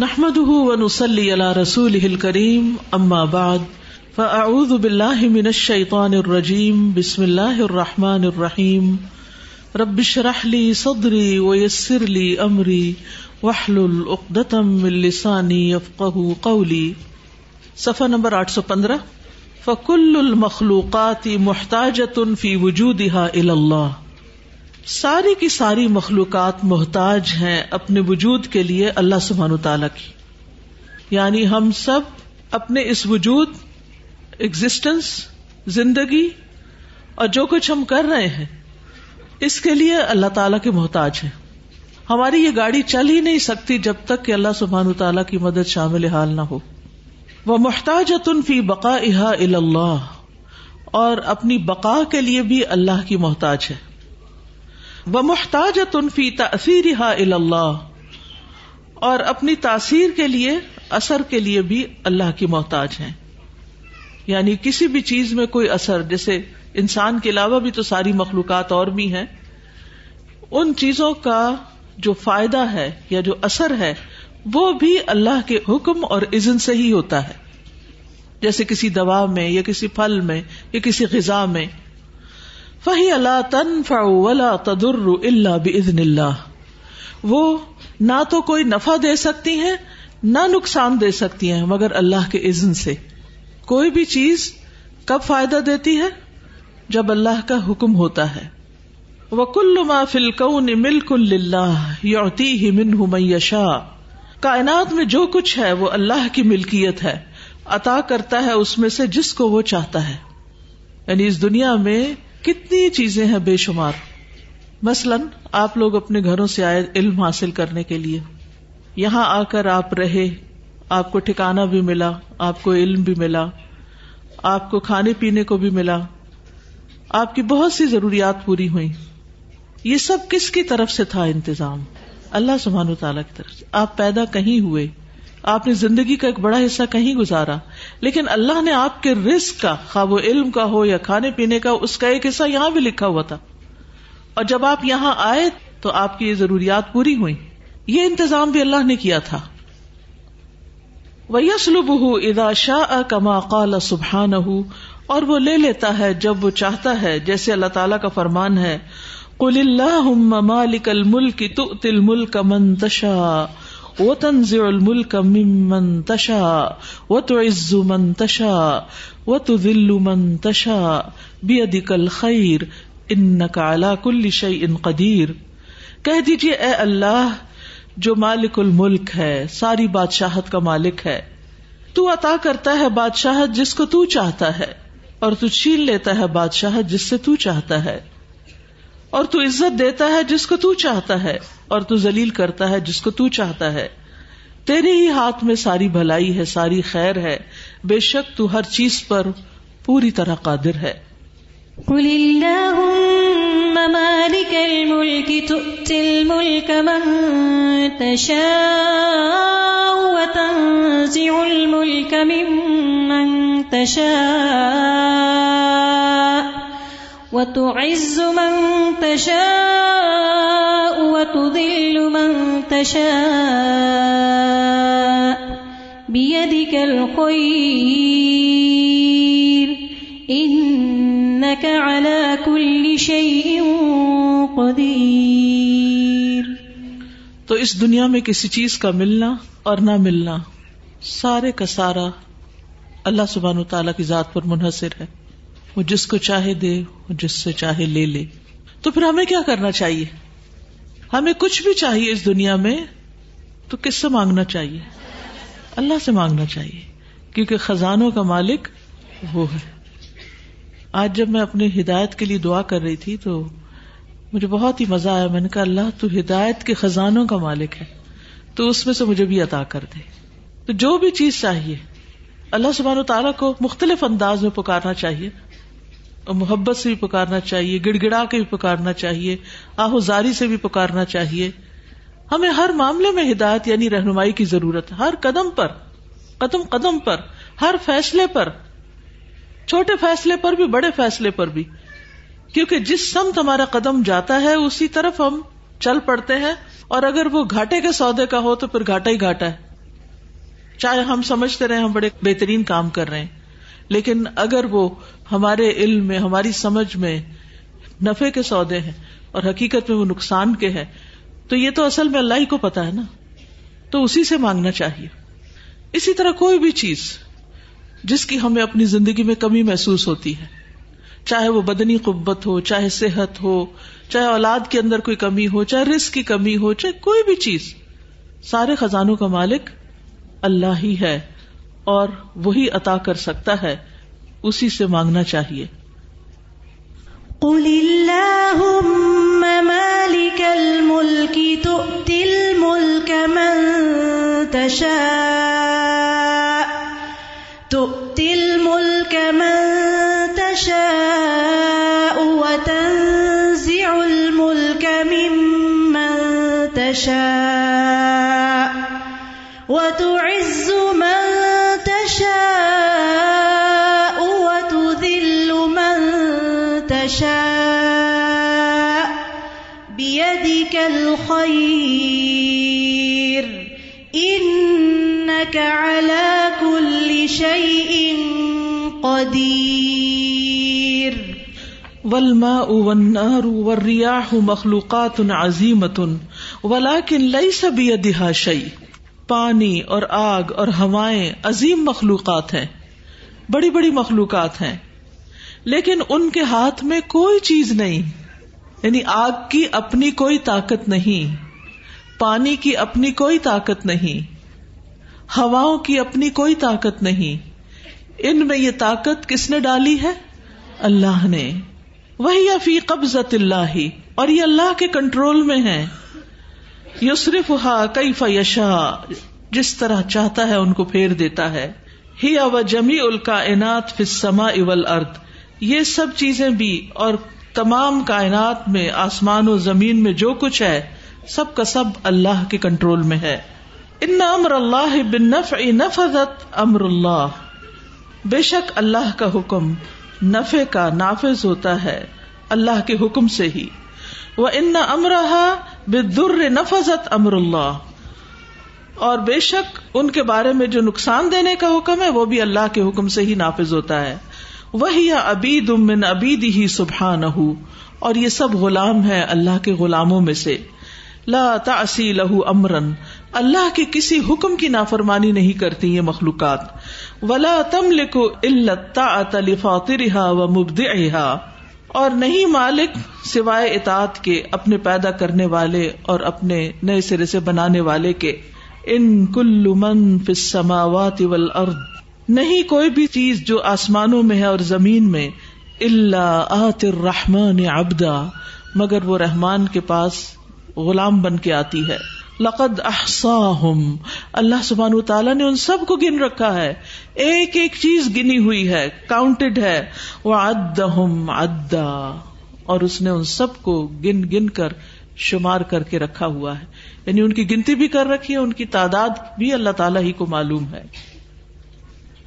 نحمد ونسلی علی رسول ون اما بعد فاعوذ باللہ من الشیطان الرجیم بسم اللہ الرحمن الرحیم رب شرح لی صدری ویسر لی امری وحل العقدم من لسانی یفقہ قولی صفحہ نمبر 815 فکل المخلوقات محتاجت فی وجودها الا اللہ ساری کی ساری مخلوقات محتاج ہیں اپنے وجود کے لیے اللہ سبحان تعالی کی یعنی ہم سب اپنے اس وجود ایگزٹینس زندگی اور جو کچھ ہم کر رہے ہیں اس کے لیے اللہ تعالی کے محتاج ہیں ہماری یہ گاڑی چل ہی نہیں سکتی جب تک کہ اللہ سبحان و تعالیٰ کی مدد شامل حال نہ ہو وہ محتاج تن فی بقا الا اللہ اور اپنی بقا کے لیے بھی اللہ کی محتاج ہے وہ محتاج تنفی تاثیر ہا اللہ اور اپنی تاثیر کے لیے اثر کے لیے بھی اللہ کی محتاج ہیں یعنی کسی بھی چیز میں کوئی اثر جیسے انسان کے علاوہ بھی تو ساری مخلوقات اور بھی ہیں ان چیزوں کا جو فائدہ ہے یا جو اثر ہے وہ بھی اللہ کے حکم اور عزن سے ہی ہوتا ہے جیسے کسی دوا میں یا کسی پھل میں یا کسی غذا میں فہی اللہ تن فا تدر وہ نہ تو کوئی نفع دے سکتی ہیں نہ نقصان دے سکتی ہیں مگر اللہ کے سے کوئی بھی چیز کب فائدہ دیتی ہے جب اللہ کا حکم ہوتا ہے وہ میشا کائنات میں جو کچھ ہے وہ اللہ کی ملکیت ہے عطا کرتا ہے اس میں سے جس کو وہ چاہتا ہے یعنی اس دنیا میں کتنی چیزیں ہیں بے شمار مثلاً آپ لوگ اپنے گھروں سے آئے علم حاصل کرنے کے لیے یہاں آ کر آپ رہے آپ کو ٹھکانا بھی ملا آپ کو علم بھی ملا آپ کو کھانے پینے کو بھی ملا آپ کی بہت سی ضروریات پوری ہوئی یہ سب کس کی طرف سے تھا انتظام اللہ سبحان و تعالیٰ کی طرف سے آپ پیدا کہیں ہوئے آپ نے زندگی کا ایک بڑا حصہ کہیں گزارا لیکن اللہ نے آپ کے رسک کا خواب و علم کا ہو یا کھانے پینے کا اس کا ایک حصہ یہاں بھی لکھا ہوا تھا اور جب آپ یہاں آئے تو آپ کی یہ ضروریات پوری ہوئی یہ انتظام بھی اللہ نے کیا تھا ولوب ہُو ادا شاہ سبحان اور وہ لے لیتا ہے جب وہ چاہتا ہے جیسے اللہ تعالیٰ کا فرمان ہے کل اللہ کل ملک وہ تنزی الملک تشا و تو من تشا و تو دلو منتشا بے عدقل خیر ان نکالا کل شع ان قدیر کہہ دیجیے اے اللہ جو مالک الملک ہے ساری بادشاہت کا مالک ہے تو عطا کرتا ہے بادشاہت جس کو تو چاہتا ہے اور تو چھین لیتا ہے بادشاہت جس سے تو چاہتا ہے اور تو عزت دیتا ہے جس کو تو چاہتا ہے اور تو ذلیل کرتا ہے جس کو تو چاہتا ہے تیرے ہی ہاتھ میں ساری بھلائی ہے ساری خیر ہے بے شک تو ہر چیز پر پوری طرح قادر ہے وتعز من من تشاء وتذل تشاء بيدك الخير إنك على كل شيء قدير تو اس دنیا میں کسی چیز کا ملنا اور نہ ملنا سارے کا سارا اللہ سبحانہ و تعالیٰ کی ذات پر منحصر ہے وہ جس کو چاہے دے وہ جس سے چاہے لے لے تو پھر ہمیں کیا کرنا چاہیے ہمیں کچھ بھی چاہیے اس دنیا میں تو کس سے مانگنا چاہیے اللہ سے مانگنا چاہیے کیونکہ خزانوں کا مالک وہ ہے آج جب میں اپنے ہدایت کے لیے دعا کر رہی تھی تو مجھے بہت ہی مزہ آیا میں نے کہا اللہ تو ہدایت کے خزانوں کا مالک ہے تو اس میں سے مجھے بھی عطا کر دے تو جو بھی چیز چاہیے اللہ سبحانہ و تعالیٰ کو مختلف انداز میں پکارنا چاہیے اور محبت سے بھی پکارنا چاہیے گڑ گڑا کے بھی پکارنا چاہیے آہوزاری سے بھی پکارنا چاہیے ہمیں ہر معاملے میں ہدایت یعنی رہنمائی کی ضرورت ہے ہر قدم پر قدم قدم پر ہر فیصلے پر چھوٹے فیصلے پر بھی بڑے فیصلے پر بھی کیونکہ جس سمت ہمارا قدم جاتا ہے اسی طرف ہم چل پڑتے ہیں اور اگر وہ گھاٹے کے سودے کا ہو تو پھر گھاٹا ہی گھاٹا ہے چاہے ہم سمجھتے رہے ہم بڑے بہترین کام کر رہے ہیں لیکن اگر وہ ہمارے علم میں ہماری سمجھ میں نفے کے سودے ہیں اور حقیقت میں وہ نقصان کے ہیں تو یہ تو اصل میں اللہ ہی کو پتا ہے نا تو اسی سے مانگنا چاہیے اسی طرح کوئی بھی چیز جس کی ہمیں اپنی زندگی میں کمی محسوس ہوتی ہے چاہے وہ بدنی قبت ہو چاہے صحت ہو چاہے اولاد کے اندر کوئی کمی ہو چاہے رسک کی کمی ہو چاہے کوئی بھی چیز سارے خزانوں کا مالک اللہ ہی ہے اور وہی عطا کر سکتا ہے اسی سے مانگنا چاہیے امکل ملکی تو تل ملکم تشا تو تل ملکم تشاطل ملک مشا الخير إنك على كل شيء قدير والماء والنار والرياح مخلوقات عظيمة ولكن ليس بيدها شيء پانی اور آگ اور ہوائیں عظیم مخلوقات ہیں بڑی بڑی مخلوقات ہیں لیکن ان کے ہاتھ میں کوئی چیز نہیں یعنی آگ کی اپنی کوئی طاقت نہیں پانی کی اپنی کوئی طاقت نہیں ہوا کوئی طاقت نہیں ان میں یہ طاقت کس نے نے ڈالی ہے اللہ اللہ وہی اور یہ اللہ کے کنٹرول میں ہے یوسرف صرف ہا کئی فیشا جس طرح چاہتا ہے ان کو پھیر دیتا ہے ہی او جمی الکا انعت فما اول ارد یہ سب چیزیں بھی اور تمام کائنات میں آسمان و زمین میں جو کچھ ہے سب کا سب اللہ کے کنٹرول میں ہے ان امر اللہ بن نف امر اللہ بے شک اللہ کا حکم نفے کا نافذ ہوتا ہے اللہ کے حکم سے ہی وہ ان امرا بدر نفذت امر اللہ اور بے شک ان کے بارے میں جو نقصان دینے کا حکم ہے وہ بھی اللہ کے حکم سے ہی نافذ ہوتا ہے وہی ابی من ابید ہی سبحان اور یہ سب غلام ہے اللہ کے غلاموں میں سے لہ امرن اللہ کے کسی حکم کی نافرمانی نہیں کرتی یہ مخلوقات ولا تم لکھو ولافاط رہا و مبد احا اور نہیں مالک سوائے اطاط کے اپنے پیدا کرنے والے اور اپنے نئے سرے سے بنانے والے کے ان کل من والارض نہیں کوئی بھی چیز جو آسمانوں میں ہے اور زمین میں اللہ آت رحمان ابدا مگر وہ رحمان کے پاس غلام بن کے آتی ہے لقد احسا اللہ سبحان تعالیٰ نے ان سب کو گن رکھا ہے ایک ایک چیز گنی ہوئی ہے کاؤنٹڈ ہے وہ ادا ہم اور اس نے ان سب کو گن گن کر شمار کر کے رکھا ہوا ہے یعنی ان کی گنتی بھی کر رکھی ہے ان کی تعداد بھی اللہ تعالیٰ ہی کو معلوم ہے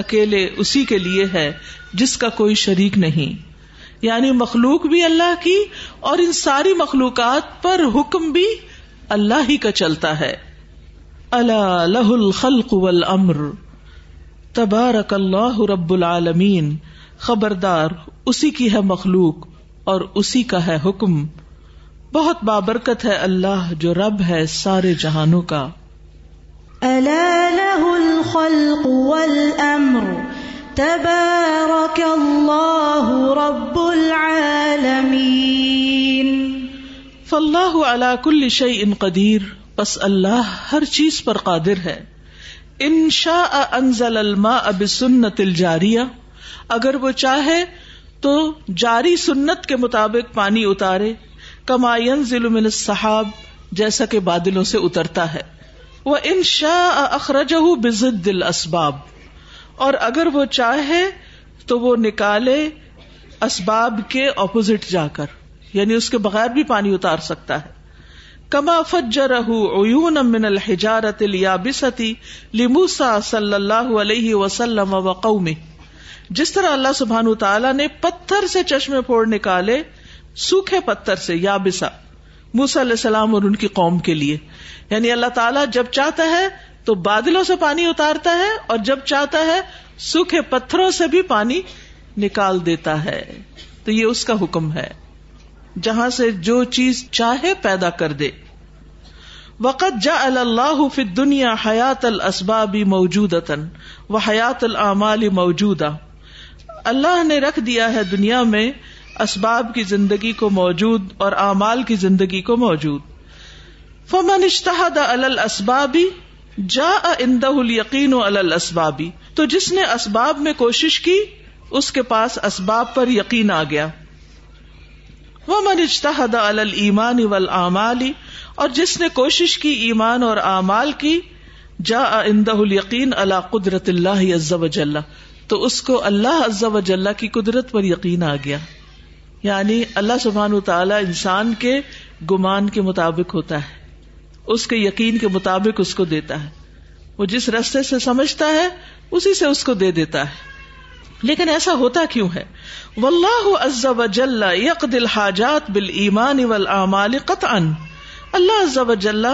اکیلے اسی کے لیے ہے جس کا کوئی شریک نہیں یعنی مخلوق بھی اللہ کی اور ان ساری مخلوقات پر حکم بھی اللہ ہی کا چلتا ہے اللہ الخل قبل امر تبارک اللہ رب العالمین خبردار اسی کی ہے مخلوق اور اسی کا ہے حکم بہت بابرکت ہے اللہ جو رب ہے سارے جہانوں کا فلاح الاک الش ان قدیر بس اللہ ہر چیز پر قادر ہے ان شاء انزل الماء الما اب اگر وہ چاہے تو جاری سنت کے مطابق پانی اتارے کمائن ضلع من صاحب جیسا کہ بادلوں سے اترتا ہے وہ انش اخرجہ بزد دل اسباب اور اگر وہ چاہے تو وہ نکالے اسباب کے اپوزٹ جا کر یعنی اس کے بغیر بھی پانی اتار سکتا ہے کما عیون من الحجارت الیابستی لموسا صلی اللہ علیہ وسلم میں جس طرح اللہ سبحان تعالیٰ نے پتھر سے چشمے پھوڑ نکالے سوکھے پتھر سے یا بسا موسا علیہ السلام اور ان کی قوم کے لیے یعنی اللہ تعالیٰ جب چاہتا ہے تو بادلوں سے پانی اتارتا ہے اور جب چاہتا ہے سوکھے پتھروں سے بھی پانی نکال دیتا ہے تو یہ اس کا حکم ہے جہاں سے جو چیز چاہے پیدا کر دے وقت جا اللہ فی دنیا حیات الاسبابی موجود و حیات العمال موجودہ اللہ نے رکھ دیا ہے دنیا میں اسباب کی زندگی کو موجود اور اعمال کی زندگی کو موجود فمن وم نشتاح جا اندہ یقین اسبابی تو جس نے اسباب میں کوشش کی اس کے پاس اسباب پر یقین آ گیا وہ من ایمان اول امالی اور جس نے کوشش کی ایمان اور اعمال کی جا اندہ یقین اللہ قدرت اللہ تو اس کو اللہ اجزو جلح کی قدرت پر یقین آ گیا یعنی اللہ سبحان تعالی انسان کے گمان کے مطابق ہوتا ہے اس کے یقین کے مطابق اس کو دیتا ہے وہ جس رستے سے سمجھتا ہے اسی سے اس کو دے دیتا ہے لیکن ایسا ہوتا کیوں ہے واللہ عز و جل یقد الحاجات بالایمان والاعمال قطعا اللہ عز و جل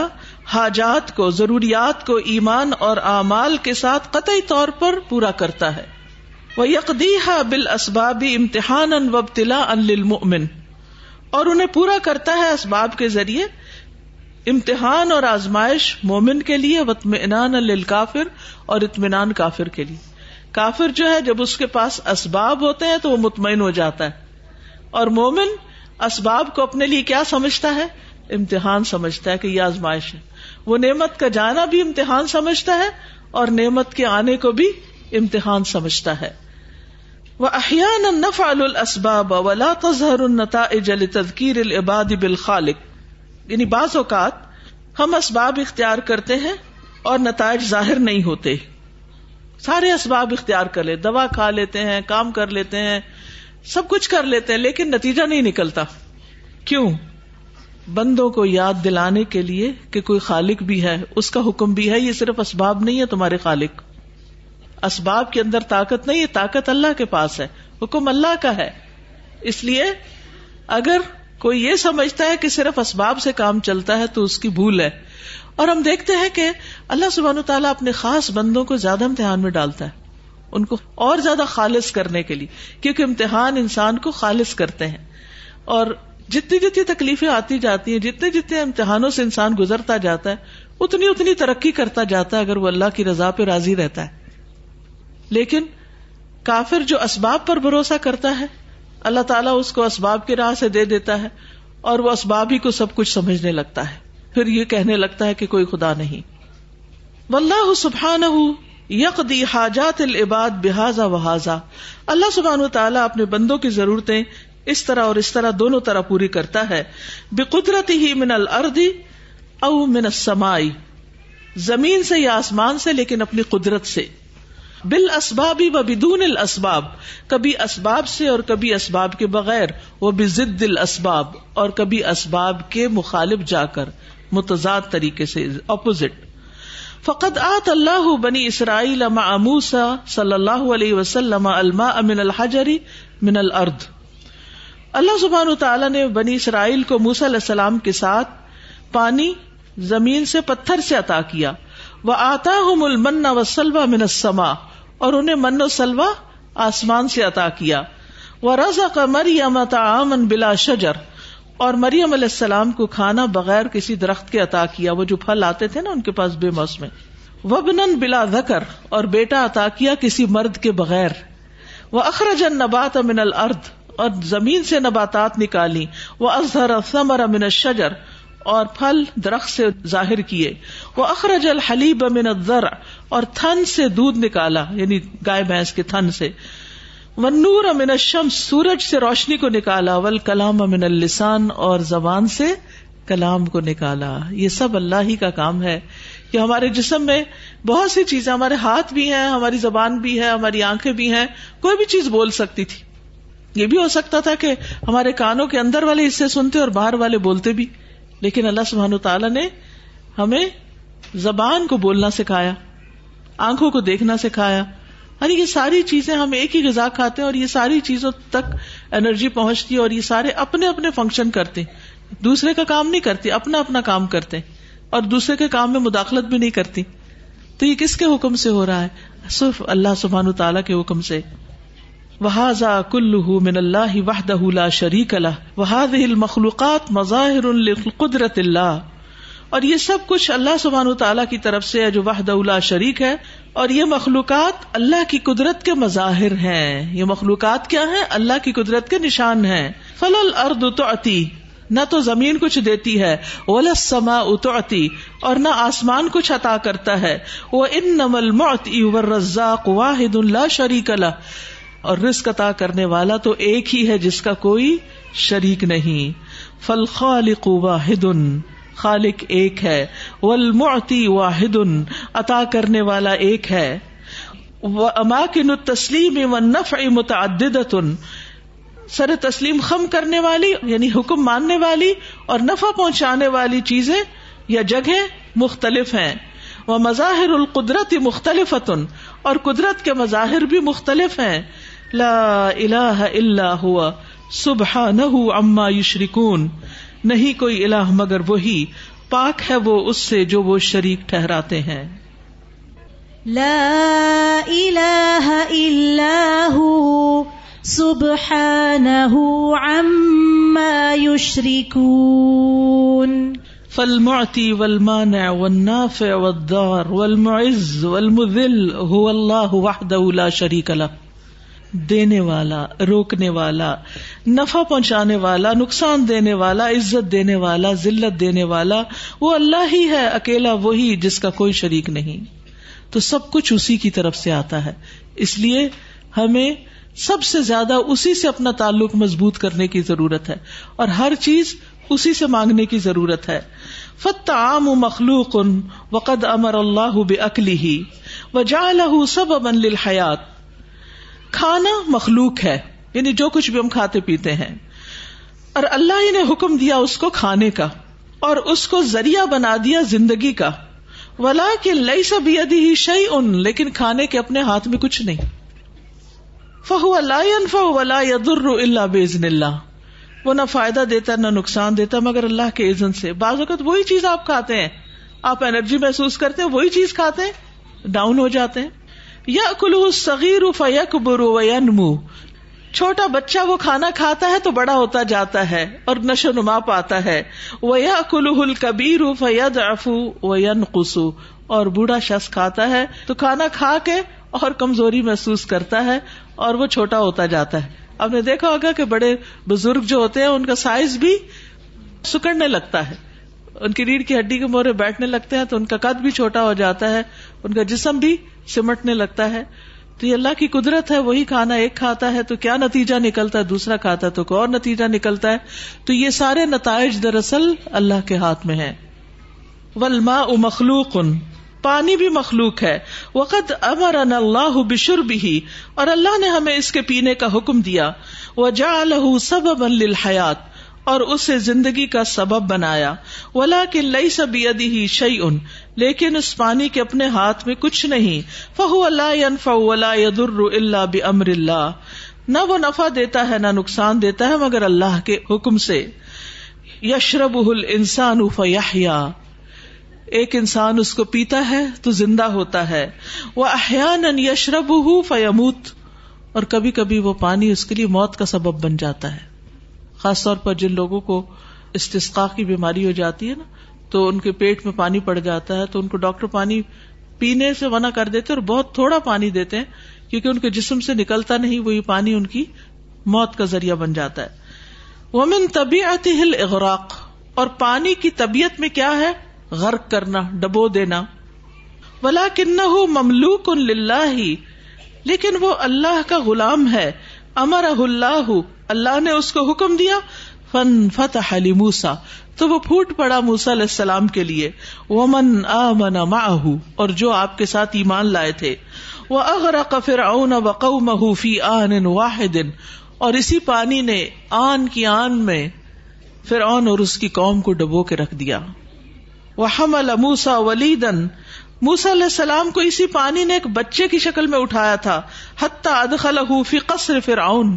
حاجات کو ضروریات کو ایمان اور اعمال کے ساتھ قطعی طور پر پورا کرتا ہے وہ یقدی حا بل اسباب امتحان ان وبتلا ان انمومن اور انہیں پورا کرتا ہے اسباب کے ذریعے امتحان اور آزمائش مومن کے لیے وطمینان ال کافر اور اطمینان کافر کے لیے کافر جو ہے جب اس کے پاس اسباب ہوتے ہیں تو وہ مطمئن ہو جاتا ہے اور مومن اسباب کو اپنے لیے کیا سمجھتا ہے امتحان سمجھتا ہے کہ یہ آزمائش ہے وہ نعمت کا جانا بھی امتحان سمجھتا ہے اور نعمت کے آنے کو بھی امتحان سمجھتا ہے ولا العباد بالخالق یعنی بعض اوقات ہم اسباب اختیار کرتے ہیں اور نتائج ظاہر نہیں ہوتے سارے اسباب اختیار کر لے دوا کھا لیتے ہیں کام کر لیتے ہیں سب کچھ کر لیتے ہیں لیکن نتیجہ نہیں نکلتا کیوں بندوں کو یاد دلانے کے لیے کہ کوئی خالق بھی ہے اس کا حکم بھی ہے یہ صرف اسباب نہیں ہے تمہارے خالق اسباب کے اندر طاقت نہیں ہے طاقت اللہ کے پاس ہے حکم اللہ کا ہے اس لیے اگر کوئی یہ سمجھتا ہے کہ صرف اسباب سے کام چلتا ہے تو اس کی بھول ہے اور ہم دیکھتے ہیں کہ اللہ سبحان و تعالیٰ اپنے خاص بندوں کو زیادہ امتحان میں ڈالتا ہے ان کو اور زیادہ خالص کرنے کے لیے کیونکہ امتحان انسان کو خالص کرتے ہیں اور جتنی جتنی تکلیفیں آتی جاتی ہیں جتنے جتنے امتحانوں سے انسان گزرتا جاتا ہے اتنی اتنی ترقی کرتا جاتا ہے اگر وہ اللہ کی رضا پہ راضی رہتا ہے لیکن کافر جو اسباب پر بھروسہ کرتا ہے اللہ تعالیٰ اس کو اسباب کی راہ سے دے دیتا ہے اور وہ اسباب ہی کو سب کچھ سمجھنے لگتا ہے پھر یہ کہنے لگتا ہے کہ کوئی خدا نہیں یقدی حاجات العباد بحاظہ وحاظا اللہ سبحان و تعالیٰ اپنے بندوں کی ضرورتیں اس طرح اور اس طرح دونوں طرح پوری کرتا ہے بے قدرتی ہی من الردی من السمائی زمین سے یا آسمان سے لیکن اپنی قدرت سے بال اسباب بدون ال اسباب کبھی اسباب سے اور کبھی اسباب کے بغیر وہ ضد الاسباب اسباب اور کبھی اسباب کے مخالف جا کر متضاد طریقے سے اپوزٹ فقط آت اللہ بنی اسرائیل اما اموسا صلی اللہ علیہ وسلم الما امن الحجری من الارض اللہ زبان نے بنی اسرائیل کو موسی السلام کے ساتھ پانی زمین سے پتھر سے عطا کیا وہ آتا ہوں و سلوا منسما اور انہیں من و سلوا آسمان سے عطا کیا وہ رضا کا مری بلا شجر اور مریم علیہ السلام کو کھانا بغیر کسی درخت کے عطا کیا وہ جو پھل آتے تھے نا ان کے پاس بے موسم وبن بلا ذکر اور بیٹا عطا کیا کسی مرد کے بغیر وہ اخراج نبات امن الرد اور زمین سے نباتات نکالی وہ ازہر اظہر امن شجر اور پھل درخت سے ظاہر کیے وہ اخرج الحلیب من الذرع اور تھن سے دودھ نکالا یعنی گائے بھینس کے تھن سے ونور امن الشمس سورج سے روشنی کو نکالا ول کلام امن السان اور زبان سے کلام کو نکالا یہ سب اللہ ہی کا کام ہے کہ ہمارے جسم میں بہت سی چیزیں ہمارے ہاتھ بھی ہیں ہماری زبان بھی ہے ہماری آنکھیں بھی ہیں کوئی بھی چیز بول سکتی تھی یہ بھی ہو سکتا تھا کہ ہمارے کانوں کے اندر والے حصے سنتے اور باہر والے بولتے بھی لیکن اللہ سبحان تعالیٰ نے ہمیں زبان کو بولنا سکھایا آنکھوں کو دیکھنا سکھایا یعنی یہ ساری چیزیں ہم ایک ہی غذا کھاتے ہیں اور یہ ساری چیزوں تک انرجی پہنچتی ہے اور یہ سارے اپنے اپنے فنکشن کرتے دوسرے کا کام نہیں کرتے اپنا اپنا کام کرتے اور دوسرے کے کام میں مداخلت بھی نہیں کرتی تو یہ کس کے حکم سے ہو رہا ہے صرف اللہ سبحان تعالیٰ کے حکم سے وہاضا کل من اللہ وحدہ لا شریق اللہ وحاد المخلوقات مظاہر قدرت اللہ اور یہ سب کچھ اللہ سبحان و تعالیٰ کی طرف سے جو وحد اللہ شریک ہے اور یہ مخلوقات اللہ کی قدرت کے مظاہر ہیں یہ مخلوقات کیا ہیں اللہ کی قدرت کے نشان ہیں فلل اردو نہ تو زمین کچھ دیتی ہے سما اتوتی اور نہ آسمان کچھ عطا کرتا ہے وہ ان نمل موت عور واحد کوحد اللہ شریق اللہ اور رزق عطا کرنے والا تو ایک ہی ہے جس کا کوئی شریک نہیں فل خالق واحد خالق ایک ہے واحد عطا کرنے والا ایک ہے اماکن التسلیم سر تسلیم خم کرنے والی یعنی حکم ماننے والی اور نفع پہنچانے والی چیزیں یا جگہ مختلف ہیں وہ مظاہر القدرت مختلف اور قدرت کے مظاہر بھی مختلف ہیں لا اللہ اللہ ہوا سبحانہ نہ شریکون نہیں کوئی الہ مگر وہی پاک ہے وہ اس سے جو وہ شریک ٹھہراتے ہیں لا الاح اللہ شری کو فلم ولم ونہ فیو دار ولم ول اللہ دریک دینے والا روکنے والا نفع پہنچانے والا نقصان دینے والا عزت دینے والا ذلت دینے والا وہ اللہ ہی ہے اکیلا وہی جس کا کوئی شریک نہیں تو سب کچھ اسی کی طرف سے آتا ہے اس لیے ہمیں سب سے زیادہ اسی سے اپنا تعلق مضبوط کرنے کی ضرورت ہے اور ہر چیز اسی سے مانگنے کی ضرورت ہے فت عام مخلوق ان امر اللہ بکلی ہی وجا لہ سب امن للحیات کھانا مخلوق ہے یعنی جو کچھ بھی ہم کھاتے پیتے ہیں اور اللہ ہی نے حکم دیا اس کو کھانے کا اور اس کو ذریعہ بنا دیا زندگی کا ولا کہ لئی سبھی ہی شعی ان لیکن کھانے کے اپنے ہاتھ میں کچھ نہیں فہو اللہ ولا اللہ بےزن اللہ وہ نہ فائدہ دیتا نہ نقصان دیتا مگر اللہ کے عزن سے بعض اوقات وہی چیز آپ کھاتے ہیں آپ انرجی محسوس کرتے ہیں وہی چیز کھاتے ہیں ڈاؤن ہو جاتے ہیں یا کلو سگیر فیق برو و یا چھوٹا بچہ وہ کھانا کھاتا ہے تو بڑا ہوتا جاتا ہے اور نشو نما پاتا ہے وہ یا کبیر فید افو و یا نقصو اور بوڑھا شخص کھاتا ہے تو کھانا کھا کے اور کمزوری محسوس کرتا ہے اور وہ چھوٹا ہوتا جاتا ہے اب نے دیکھا ہوگا کہ بڑے بزرگ جو ہوتے ہیں ان کا سائز بھی سکڑنے لگتا ہے ان کی ریڑھ کی ہڈی کے مورے بیٹھنے لگتے ہیں تو ان کا قد بھی چھوٹا ہو جاتا ہے ان کا جسم بھی سمٹنے لگتا ہے تو یہ اللہ کی قدرت ہے وہی کھانا ایک کھاتا ہے تو کیا نتیجہ نکلتا ہے دوسرا کھاتا ہے تو کوئی اور نتیجہ نکلتا ہے تو یہ سارے نتائج دراصل اللہ کے ہاتھ میں ہے ولما مخلوق پانی بھی مخلوق ہے وقت ان اللہ بشر بھی اور اللہ نے ہمیں اس کے پینے کا حکم دیا وہ جا الح سب اب اور اسے زندگی کا سبب بنایا ولا کہ لئی سب ان لیکن اس پانی کے اپنے ہاتھ میں کچھ نہیں فہو اللہ ان یدر اللہ بمر اللہ نہ وہ نفع دیتا ہے نہ نقصان دیتا ہے مگر اللہ کے حکم سے یشرب انسان او ایک انسان اس کو پیتا ہے تو زندہ ہوتا ہے وہ احیان یشرب ہُو فیموت اور کبھی کبھی وہ پانی اس کے لیے موت کا سبب بن جاتا ہے خاص طور پر جن لوگوں کو استثقا کی بیماری ہو جاتی ہے نا تو ان کے پیٹ میں پانی پڑ جاتا ہے تو ان کو ڈاکٹر پانی پینے سے منع کر دیتے اور بہت تھوڑا پانی دیتے ہیں کیونکہ ان کے جسم سے نکلتا نہیں وہی پانی ان کی موت کا ذریعہ بن جاتا ہے وہ من طبیعت ہل اغراق اور پانی کی طبیعت میں کیا ہے غرق کرنا ڈبو دینا ولا کن ہو مملوک اللہ لیکن وہ اللہ کا غلام ہے امر اللہ اللہ نے اس کو حکم دیا فن فتح علی موسا تو وہ پھوٹ پڑا موسا علیہ السلام کے لیے اور جو آپ کے ساتھ ایمان لائے تھے وہ آن واحد اور اسی پانی نے آن آن کی میں اور اس کی قوم کو ڈبو کے رکھ دیا موسا ولی دن موسا علیہ السلام کو اسی پانی نے ایک بچے کی شکل میں اٹھایا تھا ادخل فی قصر فرعون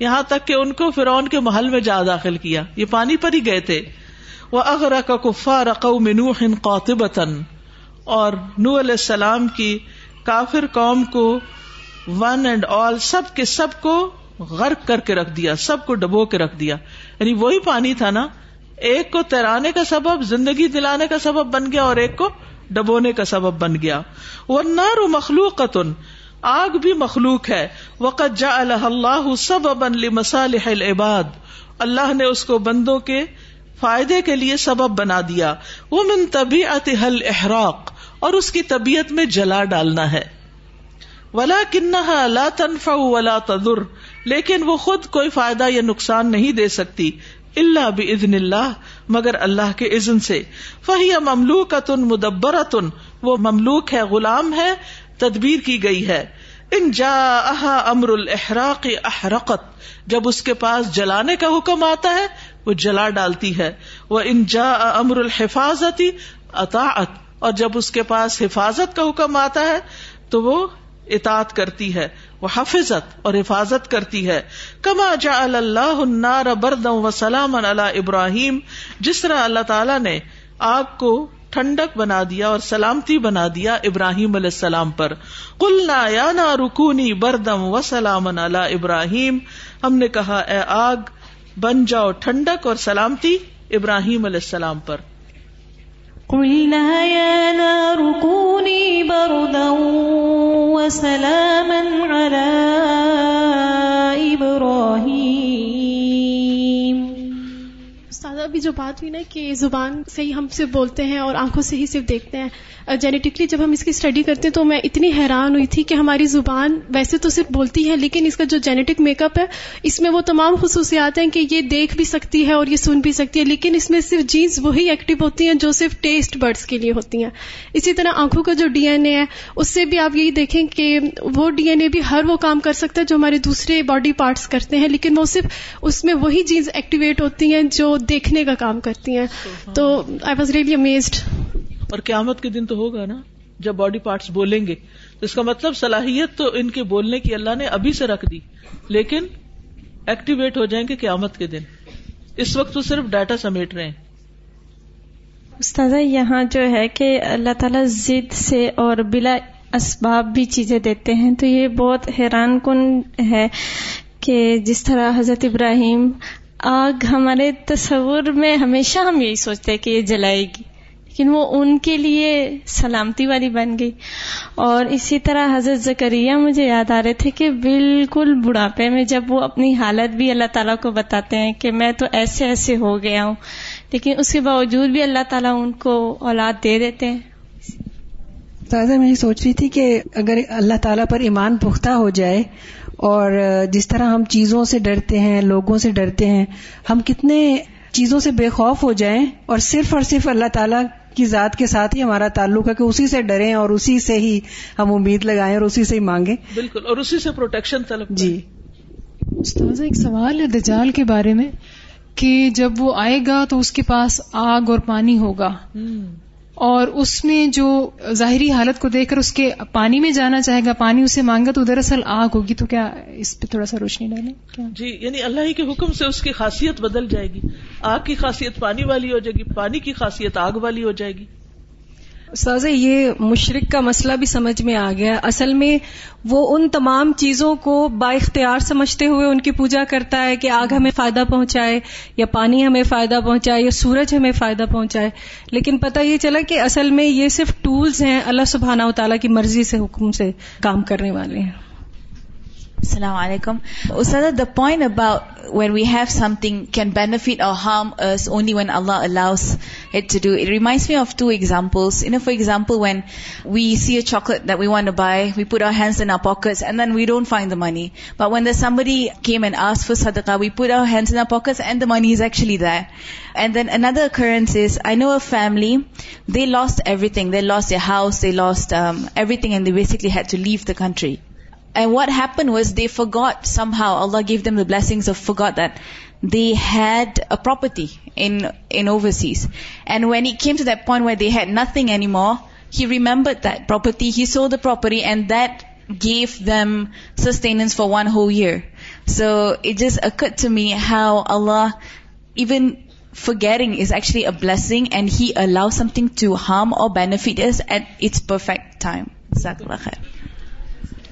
یہاں تک کہ ان کو کے محل میں جا داخل کیا یہ پانی پر ہی گئے تھے وہ کا اور نو علیہ السلام کی کافر قوم کو ون اینڈ آل سب کے سب کو غرق کر کے رکھ دیا سب کو ڈبو کے رکھ دیا یعنی وہی پانی تھا نا ایک کو تیرانے کا سبب زندگی دلانے کا سبب بن گیا اور ایک کو ڈبونے کا سبب بن گیا وہ نر مخلوق آگ بھی مخلوق ہے وقت جا اللہ سب مسالح العباد اللہ نے اس کو بندوں کے فائدے کے لیے سبب بنا دیا وہ من طبیعت اتحل احراق اور اس کی طبیعت میں جلا ڈالنا ہے ولا کنہ تنفع ولا تدر لیکن وہ خود کوئی فائدہ یا نقصان نہیں دے سکتی اللہ بھی اللہ مگر اللہ کے عزن سے فہی مملوک تن مدبر وہ مملوک ہے غلام ہے تدبیر کی گئی ہے ان جا امر الحراق احرقت جب اس کے پاس جلانے کا حکم آتا ہے وہ جلا ڈالتی ہے وہ ان جا امر الحفاظتی اطاعت اور جب اس کے پاس حفاظت کا حکم آتا ہے تو وہ اطاط کرتی ہے وہ حفظت اور حفاظت کرتی ہے کما جا اللہ بردم و سلام اللہ ابراہیم جس طرح اللہ تعالیٰ نے آگ کو ٹھنڈک بنا دیا اور سلامتی بنا دیا ابراہیم علیہ السلام پر کل یا نا رکونی بردم و سلام علا ابراہیم ہم نے کہا اے آگ بن جاؤ ٹھنڈک اور سلامتی ابراہیم علیہ السلام پر قلنا نایا نار رکون بردا وسلاما سلام ابراہیم ابھی جو بات ہوئی نا کہ زبان سے ہی ہم صرف بولتے ہیں اور آنکھوں سے ہی صرف دیکھتے ہیں جینیٹکلی جب ہم اس کی اسٹڈی کرتے ہیں تو میں اتنی حیران ہوئی تھی کہ ہماری زبان ویسے تو صرف بولتی ہے لیکن اس کا جو جینیٹک میک اپ ہے اس میں وہ تمام خصوصیات ہیں کہ یہ دیکھ بھی سکتی ہے اور یہ سن بھی سکتی ہے لیکن اس میں صرف جینس وہی ایکٹیو ہوتی ہیں جو صرف ٹیسٹ برڈس کے لیے ہوتی ہیں اسی طرح آنکھوں کا جو ڈی این اے ہے اس سے بھی آپ یہی دیکھیں کہ وہ ڈی این اے بھی ہر وہ کام کر سکتا ہے جو ہمارے دوسرے باڈی پارٹس کرتے ہیں لیکن وہ صرف اس میں وہی جینس ایکٹیویٹ ہوتی ہیں جو دیکھنے کا کام کرتی ہیں تو آئی واز ریئلی امیزڈ اور قیامت کے دن تو ہوگا نا جب باڈی پارٹس بولیں گے تو اس کا مطلب صلاحیت تو ان کے بولنے کی اللہ نے ابھی سے رکھ دی لیکن ایکٹیویٹ ہو جائیں گے قیامت کے دن اس وقت تو صرف ڈیٹا سمیٹ رہے ہیں استاذہ یہاں جو ہے کہ اللہ تعالیٰ ضد سے اور بلا اسباب بھی چیزیں دیتے ہیں تو یہ بہت حیران کن ہے کہ جس طرح حضرت ابراہیم آگ ہمارے تصور میں ہمیشہ ہم یہی سوچتے ہیں کہ یہ جلائے گی لیکن وہ ان کے لیے سلامتی والی بن گئی اور اسی طرح حضرت زکریہ مجھے یاد آ رہے تھے کہ بالکل بڑھاپے میں جب وہ اپنی حالت بھی اللہ تعالیٰ کو بتاتے ہیں کہ میں تو ایسے ایسے ہو گیا ہوں لیکن اس کے باوجود بھی اللہ تعالیٰ ان کو اولاد دے دیتے ہیں تازہ میں یہ سوچ رہی تھی کہ اگر اللہ تعالیٰ پر ایمان پختہ ہو جائے اور جس طرح ہم چیزوں سے ڈرتے ہیں لوگوں سے ڈرتے ہیں ہم کتنے چیزوں سے بے خوف ہو جائیں اور صرف اور صرف اللہ تعالیٰ کی ذات کے ساتھ ہی ہمارا تعلق ہے کہ اسی سے ڈریں اور اسی سے ہی ہم امید لگائیں اور اسی سے ہی مانگیں بالکل اور اسی سے پروٹیکشن طلب جی استاذ ایک سوال ہے دجال کے بارے میں کہ جب وہ آئے گا تو اس کے پاس آگ اور پانی ہوگا اور اس میں جو ظاہری حالت کو دیکھ کر اس کے پانی میں جانا چاہے گا پانی اسے مانگا تو دراصل آگ ہوگی تو کیا اس پہ تھوڑا سا روشنی ڈالیں جی یعنی اللہ کے حکم سے اس کی خاصیت بدل جائے گی آگ کی خاصیت پانی والی ہو جائے گی پانی کی خاصیت آگ والی ہو جائے گی ساز یہ مشرق کا مسئلہ بھی سمجھ میں آ گیا اصل میں وہ ان تمام چیزوں کو با اختیار سمجھتے ہوئے ان کی پوجا کرتا ہے کہ آگ ہمیں فائدہ پہنچائے یا پانی ہمیں فائدہ پہنچائے یا سورج ہمیں فائدہ پہنچائے لیکن پتہ یہ چلا کہ اصل میں یہ صرف ٹولز ہیں اللہ سبحانہ و تعالیٰ کی مرضی سے حکم سے کام کرنے والے ہیں السلام علیکم استاد the point about when we have something can benefit or harm only when Allah allows to do it reminds me of two examples in for example when we see a chocolate that we want buy we put our hands in our pockets we don't find the money but when the somebody came and as for sadaqah we put our hands in pockets and the money از اسچی then then another occurrences I know a family they lost everything they lost a house they lost everything and they basically had to leave the country And what happened was they forgot somehow. Allah gave them the blessings of forgot that they had a property in overseas. And when it came to that point where they had nothing anymore, he remembered that property, he sold the property, and that gave them sustenance for one whole year. So it just occurred to me how Allah, even forgetting is actually a blessing, and He allows something to harm or benefit us at its perfect time. Jazakallah khair.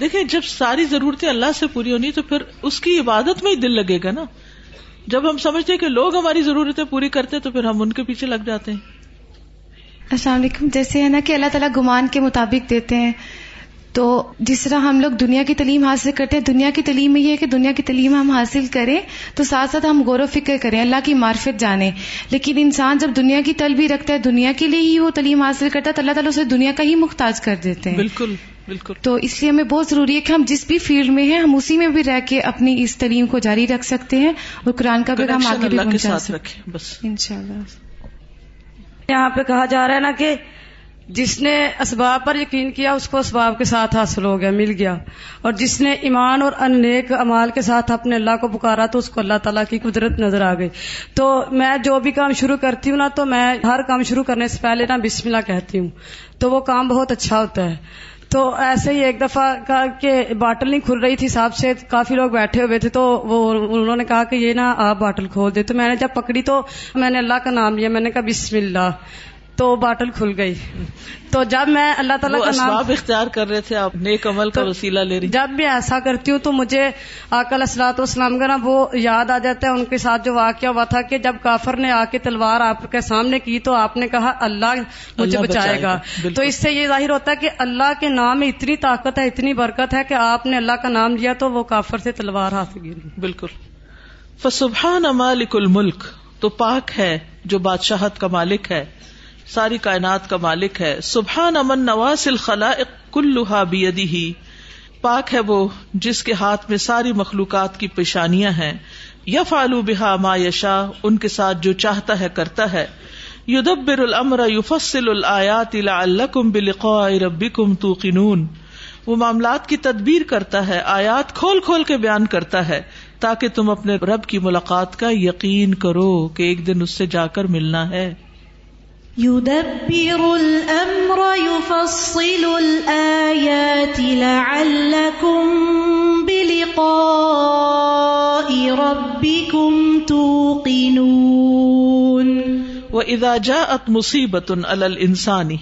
دیکھیں جب ساری ضرورتیں اللہ سے پوری ہونی تو پھر اس کی عبادت میں ہی دل لگے گا نا جب ہم سمجھتے ہیں کہ لوگ ہماری ضرورتیں پوری کرتے تو پھر ہم ان کے پیچھے لگ جاتے ہیں السلام علیکم جیسے ہے نا کہ اللہ تعالیٰ گمان کے مطابق دیتے ہیں تو جس طرح ہم لوگ دنیا کی تعلیم حاصل کرتے ہیں دنیا کی تعلیم میں یہ ہے کہ دنیا کی تعلیم ہم حاصل کریں تو ساتھ ساتھ ہم غور و فکر کریں اللہ کی معرفت جانیں لیکن انسان جب دنیا کی تل بھی رکھتا ہے دنیا کے لیے ہی وہ تعلیم حاصل کرتا ہے تو اللہ تعالیٰ اسے دنیا کا ہی مختاج کر دیتے ہیں بالکل بالکل تو اس لیے ہمیں بہت ضروری ہے کہ ہم جس بھی فیلڈ میں ہیں ہم اسی میں بھی رہ کے اپنی اس تعلیم کو جاری رکھ سکتے ہیں اور قرآن کا بھی کام رکھیں بس ان شاء اللہ یہاں پہ کہا جا رہا ہے نا کہ جس نے اسباب پر یقین کیا اس کو اسباب کے ساتھ حاصل ہو گیا مل گیا اور جس نے ایمان اور انیک امال کے ساتھ اپنے اللہ کو پکارا تو اس کو اللہ تعالیٰ کی قدرت نظر آ گئی تو میں جو بھی کام شروع کرتی ہوں نا تو میں ہر کام شروع کرنے سے پہلے نا بسم اللہ کہتی ہوں تو وہ کام بہت اچھا ہوتا ہے تو ایسے ہی ایک دفعہ کہا کہ باٹل نہیں کھل رہی تھی صاحب سے کافی لوگ بیٹھے ہوئے تھے تو وہ انہوں نے کہا کہ یہ نا آپ باٹل کھول دے تو میں نے جب پکڑی تو میں نے اللہ کا نام لیا میں نے کہا بسم اللہ تو باٹل کھل گئی تو جب میں اللہ تعالیٰ کا نام اختیار کر رہے تھے آپ نیک عمل کا وسیلہ لے رہی جب میں ایسا کرتی ہوں تو مجھے آکل اسلام وسلام نا وہ یاد آ جاتا ہے ان کے ساتھ جو واقعہ ہوا تھا کہ جب کافر نے آ کے تلوار آپ کے سامنے کی تو آپ نے کہا اللہ مجھے بچائے گا تو اس سے یہ ظاہر ہوتا ہے کہ اللہ کے نام میں اتنی طاقت ہے اتنی برکت ہے کہ آپ نے اللہ کا نام لیا تو وہ کافر سے تلوار ہاتھ گری بالکل مالک الملک تو پاک ہے جو بادشاہت کا مالک ہے ساری کائنات کا مالک ہے سبحان امن نواز الخلا اک بیدی ہی پاک ہے وہ جس کے ہاتھ میں ساری مخلوقات کی پیشانیاں ہیں یا فالو بحا ما یشا ان کے ساتھ جو چاہتا ہے کرتا ہے یدبر الامر یفصل الآیات لعلکم بلقاء ربکم توقنون وہ معاملات کی تدبیر کرتا ہے آیات کھول کھول کے بیان کرتا ہے تاکہ تم اپنے رب کی ملاقات کا یقین کرو کہ ایک دن اس سے جا کر ملنا ہے يدبر الأمر يفصل الآيات لعلكم بلقاء ربكم توقنون وإذا جاءت مصيبة على الإنسان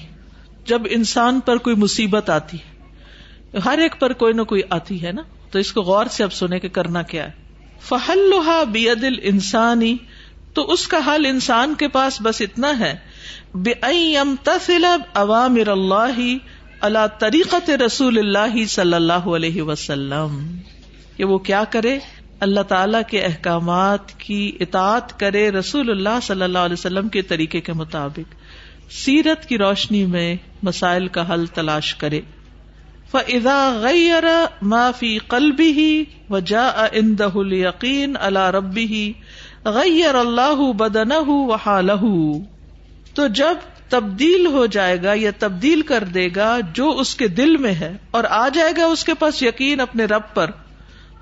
جب انسان پر کوئی مصیبت آتی ہے ہر ایک پر کوئی نہ کوئی آتی ہے نا تو اس کو غور سے اب سنے کہ کرنا کیا ہے فہل بید الانسانی تو اس کا حل انسان کے پاس بس اتنا ہے اوامر اللہ اللہ تریقت رسول اللہ صلی اللہ علیہ وسلم کہ وہ کیا کرے اللہ تعالی کے احکامات کی اطاعت کرے رسول اللہ صلی اللہ علیہ وسلم کے طریقے کے مطابق سیرت کی روشنی میں مسائل کا حل تلاش کرے فضا غیر معافی قلبی و جا اندہ یقین اللہ ربی ہی غیر اللہ بدن و حالہ تو جب تبدیل ہو جائے گا یا تبدیل کر دے گا جو اس کے دل میں ہے اور آ جائے گا اس کے پاس یقین اپنے رب پر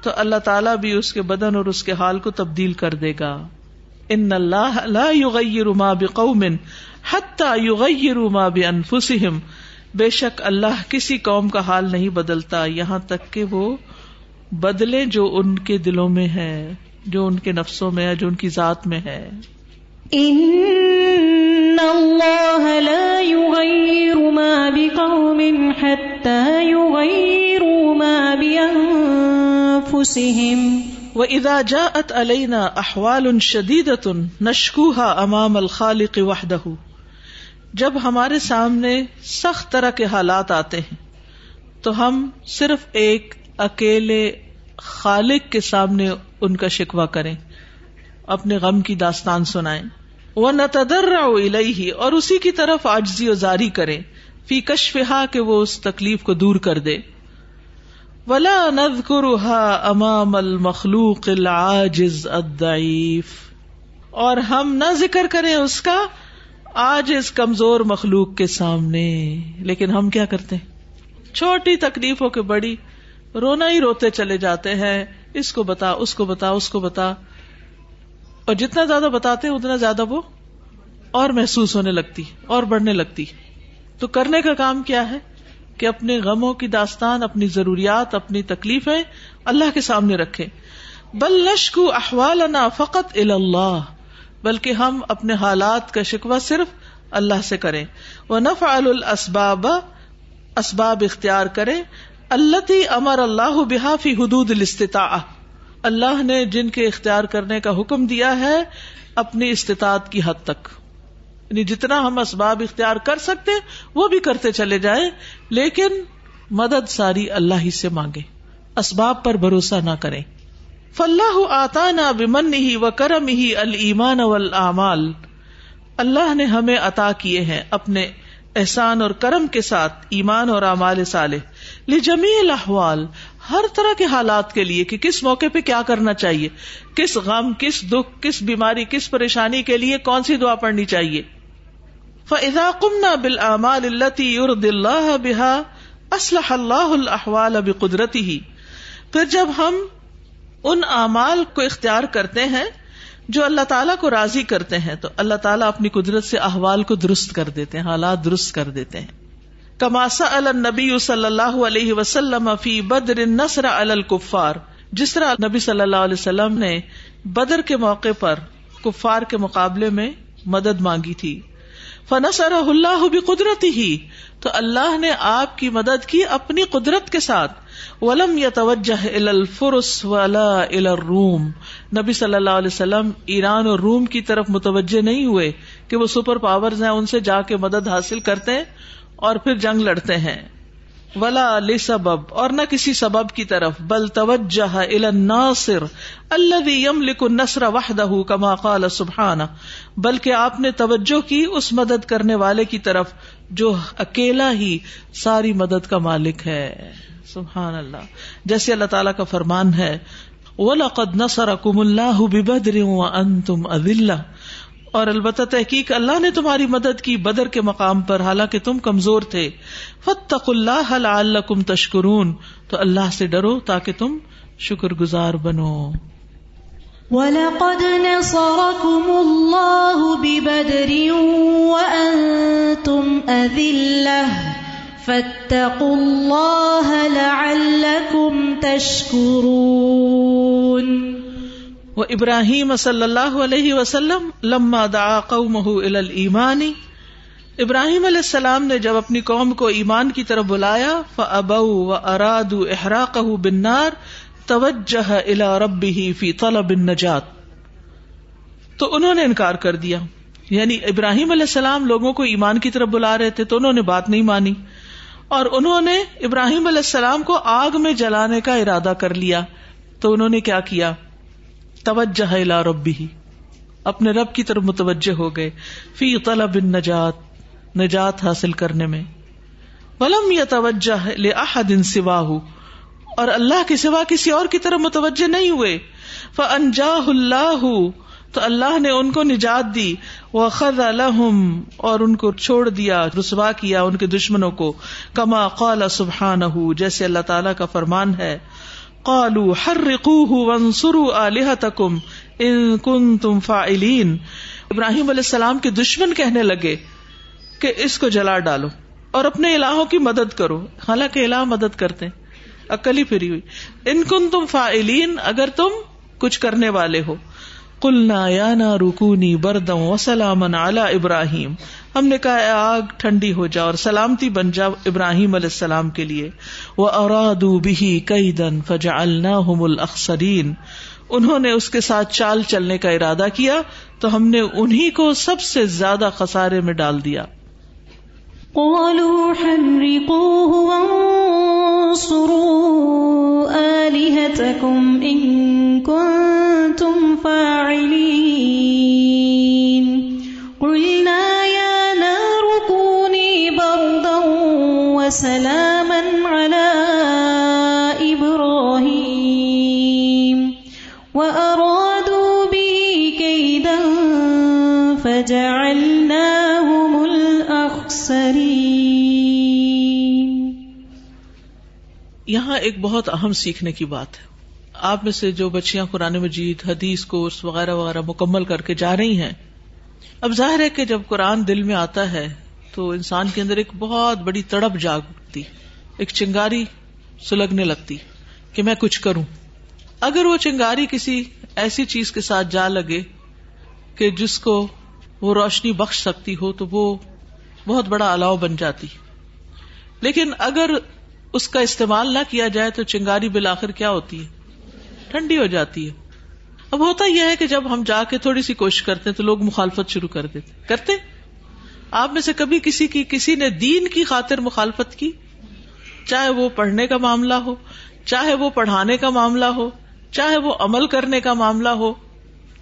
تو اللہ تعالیٰ بھی اس کے بدن اور اس کے حال کو تبدیل کر دے گا ان اللہ اللہ روما بقوم حت تاغی روما بنفسم بے شک اللہ کسی قوم کا حال نہیں بدلتا یہاں تک کہ وہ بدلے جو ان کے دلوں میں ہے جو ان کے نفسوں میں ہے جو ان کی ذات میں ہے ان لا ما ما بقوم حتى بانفسهم واذا جاءت علينا احوال شديده نشكوها امام الخالق وحده جب ہمارے سامنے سخت طرح کے حالات آتے ہیں تو ہم صرف ایک اکیلے خالق کے سامنے ان کا شکوہ کریں اپنے غم کی داستان سنائیں وہ نتدر ہی اور اسی کی طرف و زاری کرے فی کش فا وہ اس تکلیف کو دور کر دے ولا امام المخلوق اور ہم نہ ذکر کریں اس کا آج اس کمزور مخلوق کے سامنے لیکن ہم کیا کرتے ہیں چھوٹی تکلیفوں کے بڑی رونا ہی روتے چلے جاتے ہیں اس کو بتا اس کو بتا اس کو بتا اس کو بتا اور جتنا زیادہ بتاتے ہیں اتنا زیادہ وہ اور محسوس ہونے لگتی اور بڑھنے لگتی تو کرنے کا کام کیا ہے کہ اپنے غموں کی داستان اپنی ضروریات اپنی تکلیفیں اللہ کے سامنے رکھے بل کو احوال فقط اللہ بلکہ ہم اپنے حالات کا شکوہ صرف اللہ سے کریں وہ نف الاسباب اسباب اختیار کریں اللہ امر اللہ بحافی حدود الاستطاعہ اللہ نے جن کے اختیار کرنے کا حکم دیا ہے اپنی استطاعت کی حد تک یعنی جتنا ہم اسباب اختیار کر سکتے وہ بھی کرتے چلے جائیں لیکن مدد ساری اللہ ہی سے مانگے اسباب پر بھروسہ نہ کریں فلاح آتا نا بمن ہی و کرم ہی المان ومال اللہ نے ہمیں عطا کیے ہیں اپنے احسان اور کرم کے ساتھ ایمان اور امال صالح جمی الاحوال ہر طرح کے حالات کے لیے کہ کس موقع پہ کیا کرنا چاہیے کس غم کس دکھ کس بیماری کس پریشانی کے لیے کون سی دعا پڑنی چاہیے فائضا کمنا بل امال التی اسلح اللہ اب اب قدرتی ہی پھر جب ہم ان اعمال کو اختیار کرتے ہیں جو اللہ تعالیٰ کو راضی کرتے ہیں تو اللہ تعالیٰ اپنی قدرت سے احوال کو درست کر دیتے ہیں حالات درست کر دیتے ہیں کماسا النبی صلی اللہ علیہ وسلم فی بدر جس طرح نبی صلی اللہ علیہ وسلم نے بدر کے موقع پر کفار کے مقابلے میں مدد مانگی تھی اللہ بھی قدرتی نے آپ کی مدد کی اپنی قدرت کے ساتھ ولم یا توجہ الفرس ولا روم نبی صلی اللہ علیہ وسلم ایران اور روم کی طرف متوجہ نہیں ہوئے کہ وہ سپر پاور ہیں ان سے جا کے مدد حاصل کرتے اور پھر جنگ لڑتے ہیں ولا علی سبب اور نہ کسی سبب کی طرف بل توجہ الناصر اللہ کما سبحانه بلکہ آپ نے توجہ کی اس مدد کرنے والے کی طرف جو اکیلا ہی ساری مدد کا مالک ہے سبحان اللہ جیسے اللہ تعالیٰ کا فرمان ہے اور البتہ تحقیق اللہ نے تمہاری مدد کی بدر کے مقام پر حالانکہ تم کمزور تھے فتق اللہ لعلکم اللہ کم تشکرون تو اللہ سے ڈرو تاکہ تم شکر گزار بنو وَلَقَدْ نَصَرَكُمُ اللَّهُ بِبَدْرٍ وَأَنْتُمْ أَذِلَّةٌ فَاتَّقُوا اللَّهَ لَعَلَّكُمْ تشکر وہ ابراہیم صلی اللہ علیہ وسلم لما دا قومہ الا ابراہیم علیہ السلام نے جب اپنی قوم کو ایمان کی طرف بلایا النجات تو انہوں نے انکار کر دیا یعنی ابراہیم علیہ السلام لوگوں کو ایمان کی طرف بلا رہے تھے تو انہوں نے بات نہیں مانی اور انہوں نے ابراہیم علیہ السلام کو آگ میں جلانے کا ارادہ کر لیا تو انہوں نے کیا کیا توجہ ہے لا ربی اپنے رب کی طرف متوجہ ہو گئے فی طلب نجات حاصل کرنے میں ولم یا توجہ سواہ کے سوا کسی اور کی طرف متوجہ نہیں ہوئے انجا اللہ تو اللہ نے ان کو نجات دی وہ خر اور ان کو چھوڑ دیا رسوا کیا ان کے دشمنوں کو کما قال سبحان جیسے اللہ تعالیٰ کا فرمان ہے ان تم فاعلین ابراہیم علیہ السلام کے دشمن کہنے لگے کہ اس کو جلا ڈالو اور اپنے الہوں کی مدد کرو حالانکہ الہ مدد کرتے اکلی پھری ہوئی ان کن تم فائلین اگر تم کچھ کرنے والے ہو کلنا یا نا رکونی بردم و سلام ابراہیم ہم نے کہا آگ ٹھنڈی ہو جا اور سلامتی بن جا ابراہیم علیہ السلام کے لیے وہ بھی کئی دن اوییدن اخسرین انہوں نے اس کے ساتھ چال چلنے کا ارادہ کیا تو ہم نے انہیں کو سب سے زیادہ خسارے میں ڈال دیا كوني بردا وسلاما على إبراهيم وأرادوا به كيدا فجعلناهم الأخسرين یہاں ایک بہت اہم سیکھنے کی بات ہے آپ میں سے جو بچیاں قرآن مجید حدیث کورس وغیرہ وغیرہ مکمل کر کے جا رہی ہیں اب ظاہر ہے کہ جب قرآن دل میں آتا ہے تو انسان کے اندر ایک بہت بڑی تڑپ جاگ اٹھتی ایک چنگاری سلگنے لگتی کہ میں کچھ کروں اگر وہ چنگاری کسی ایسی چیز کے ساتھ جا لگے کہ جس کو وہ روشنی بخش سکتی ہو تو وہ بہت بڑا الاؤ بن جاتی لیکن اگر اس کا استعمال نہ کیا جائے تو چنگاری بالآخر کیا ہوتی ہے ٹھنڈی ہو جاتی ہے اب ہوتا یہ ہے کہ جب ہم جا کے تھوڑی سی کوشش کرتے ہیں تو لوگ مخالفت شروع کر دیتے کرتے آپ میں سے کبھی کسی کی کسی نے دین کی خاطر مخالفت کی چاہے وہ پڑھنے کا معاملہ ہو چاہے وہ پڑھانے کا معاملہ ہو چاہے وہ عمل کرنے کا معاملہ ہو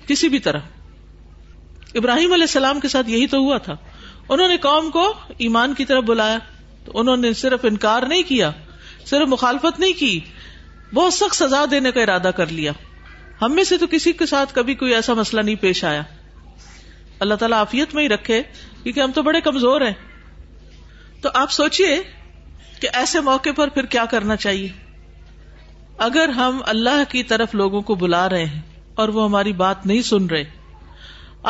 کسی بھی طرح ابراہیم علیہ السلام کے ساتھ یہی تو ہوا تھا انہوں نے قوم کو ایمان کی طرف بلایا تو انہوں نے صرف انکار نہیں کیا صرف مخالفت نہیں کی بہت سخت سزا دینے کا ارادہ کر لیا ہم میں سے تو کسی کے ساتھ کبھی کوئی ایسا مسئلہ نہیں پیش آیا اللہ تعالیٰ عافیت میں ہی رکھے کیونکہ ہم تو بڑے کمزور ہیں تو آپ سوچئے کہ ایسے موقع پر پھر کیا کرنا چاہیے اگر ہم اللہ کی طرف لوگوں کو بلا رہے ہیں اور وہ ہماری بات نہیں سن رہے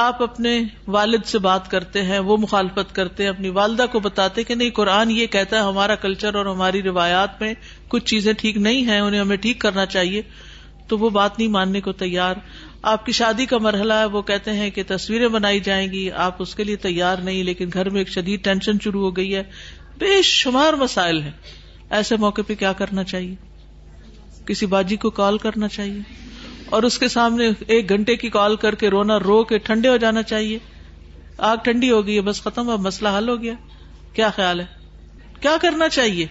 آپ اپنے والد سے بات کرتے ہیں وہ مخالفت کرتے ہیں اپنی والدہ کو بتاتے کہ نہیں قرآن یہ کہتا ہے ہمارا کلچر اور ہماری روایات میں کچھ چیزیں ٹھیک نہیں ہیں انہیں ہمیں ٹھیک کرنا چاہیے تو وہ بات نہیں ماننے کو تیار آپ کی شادی کا مرحلہ ہے وہ کہتے ہیں کہ تصویریں بنائی جائیں گی آپ اس کے لیے تیار نہیں لیکن گھر میں ایک شدید ٹینشن شروع ہو گئی ہے بے شمار مسائل ہیں ایسے موقع پہ کیا کرنا چاہیے کسی باجی کو کال کرنا چاہیے اور اس کے سامنے ایک گھنٹے کی کال کر کے رونا رو کے ٹھنڈے ہو جانا چاہیے آگ ٹھنڈی ہو ہے بس ختم اب مسئلہ حل ہو گیا کیا خیال ہے کیا کرنا چاہیے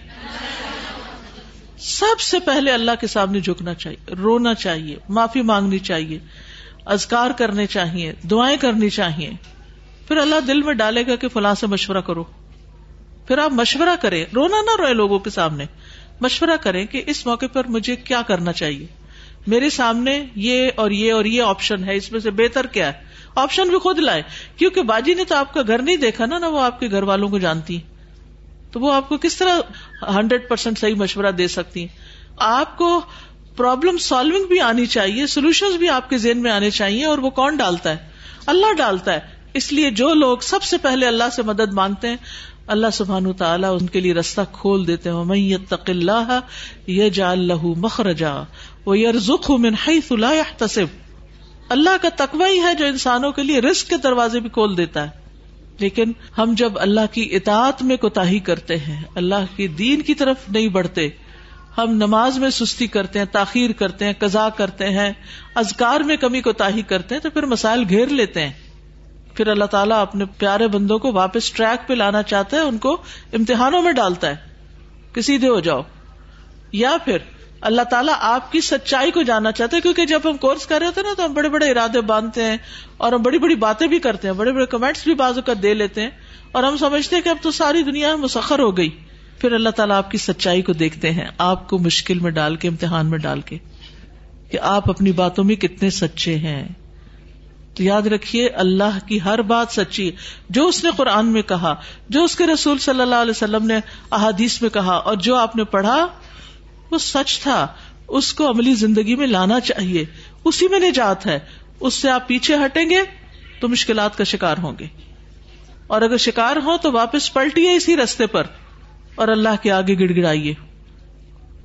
سب سے پہلے اللہ کے سامنے جھکنا چاہیے رونا چاہیے معافی مانگنی چاہیے ازکار کرنے چاہیے دعائیں کرنی چاہیے پھر اللہ دل میں ڈالے گا کہ فلاں سے مشورہ کرو پھر آپ مشورہ کریں رونا نہ روئے لوگوں کے سامنے مشورہ کریں کہ اس موقع پر مجھے کیا کرنا چاہیے میرے سامنے یہ اور یہ اور یہ آپشن ہے اس میں سے بہتر کیا ہے آپشن بھی خود لائے کیونکہ باجی نے تو آپ کا گھر نہیں دیکھا نا نہ وہ آپ کے گھر والوں کو جانتی تو وہ آپ کو کس طرح ہنڈریڈ پرسینٹ صحیح مشورہ دے سکتی آپ کو پرابلم سالونگ بھی آنی چاہیے سولوشن بھی آپ کے ذہن میں آنے چاہیے اور وہ کون ڈالتا ہے اللہ ڈالتا ہے اس لیے جو لوگ سب سے پہلے اللہ سے مدد مانگتے ہیں اللہ سبحان تعالیٰ ان کے لیے رستہ کھول دیتے ہیں میں تقل من جا لا تصم اللہ کا تقوی ہے جو انسانوں کے لیے رسک کے دروازے بھی کھول دیتا ہے لیکن ہم جب اللہ کی اطاعت میں کوتا کرتے ہیں اللہ کی دین کی طرف نہیں بڑھتے ہم نماز میں سستی کرتے ہیں تاخیر کرتے ہیں قزا کرتے ہیں ازکار میں کمی کوتا کرتے ہیں تو پھر مسائل گھیر لیتے ہیں پھر اللہ تعالیٰ اپنے پیارے بندوں کو واپس ٹریک پہ لانا چاہتا ہے ان کو امتحانوں میں ڈالتا ہے کہ سیدھے ہو جاؤ یا پھر اللہ تعالیٰ آپ کی سچائی کو جاننا چاہتے ہیں کیونکہ جب ہم کورس کر رہے ہوتے ہیں نا تو ہم بڑے بڑے ارادے باندھتے ہیں اور ہم بڑی بڑی باتیں بھی کرتے ہیں بڑے بڑے کمنٹس بھی بازو کا دے لیتے ہیں اور ہم سمجھتے ہیں کہ اب تو ساری دنیا مسخر ہو گئی پھر اللہ تعالیٰ آپ کی سچائی کو دیکھتے ہیں آپ کو مشکل میں ڈال کے امتحان میں ڈال کے کہ آپ اپنی باتوں میں کتنے سچے ہیں تو یاد رکھیے اللہ کی ہر بات سچی جو اس نے قرآن میں کہا جو اس کے رسول صلی اللہ علیہ وسلم نے احادیث میں کہا اور جو آپ نے پڑھا وہ سچ تھا اس کو عملی زندگی میں لانا چاہیے اسی میں نجات ہے اس سے آپ پیچھے ہٹیں گے تو مشکلات کا شکار ہوں گے اور اگر شکار ہو تو واپس پلٹیے اسی رستے پر اور اللہ کے آگے گڑ گڑائیے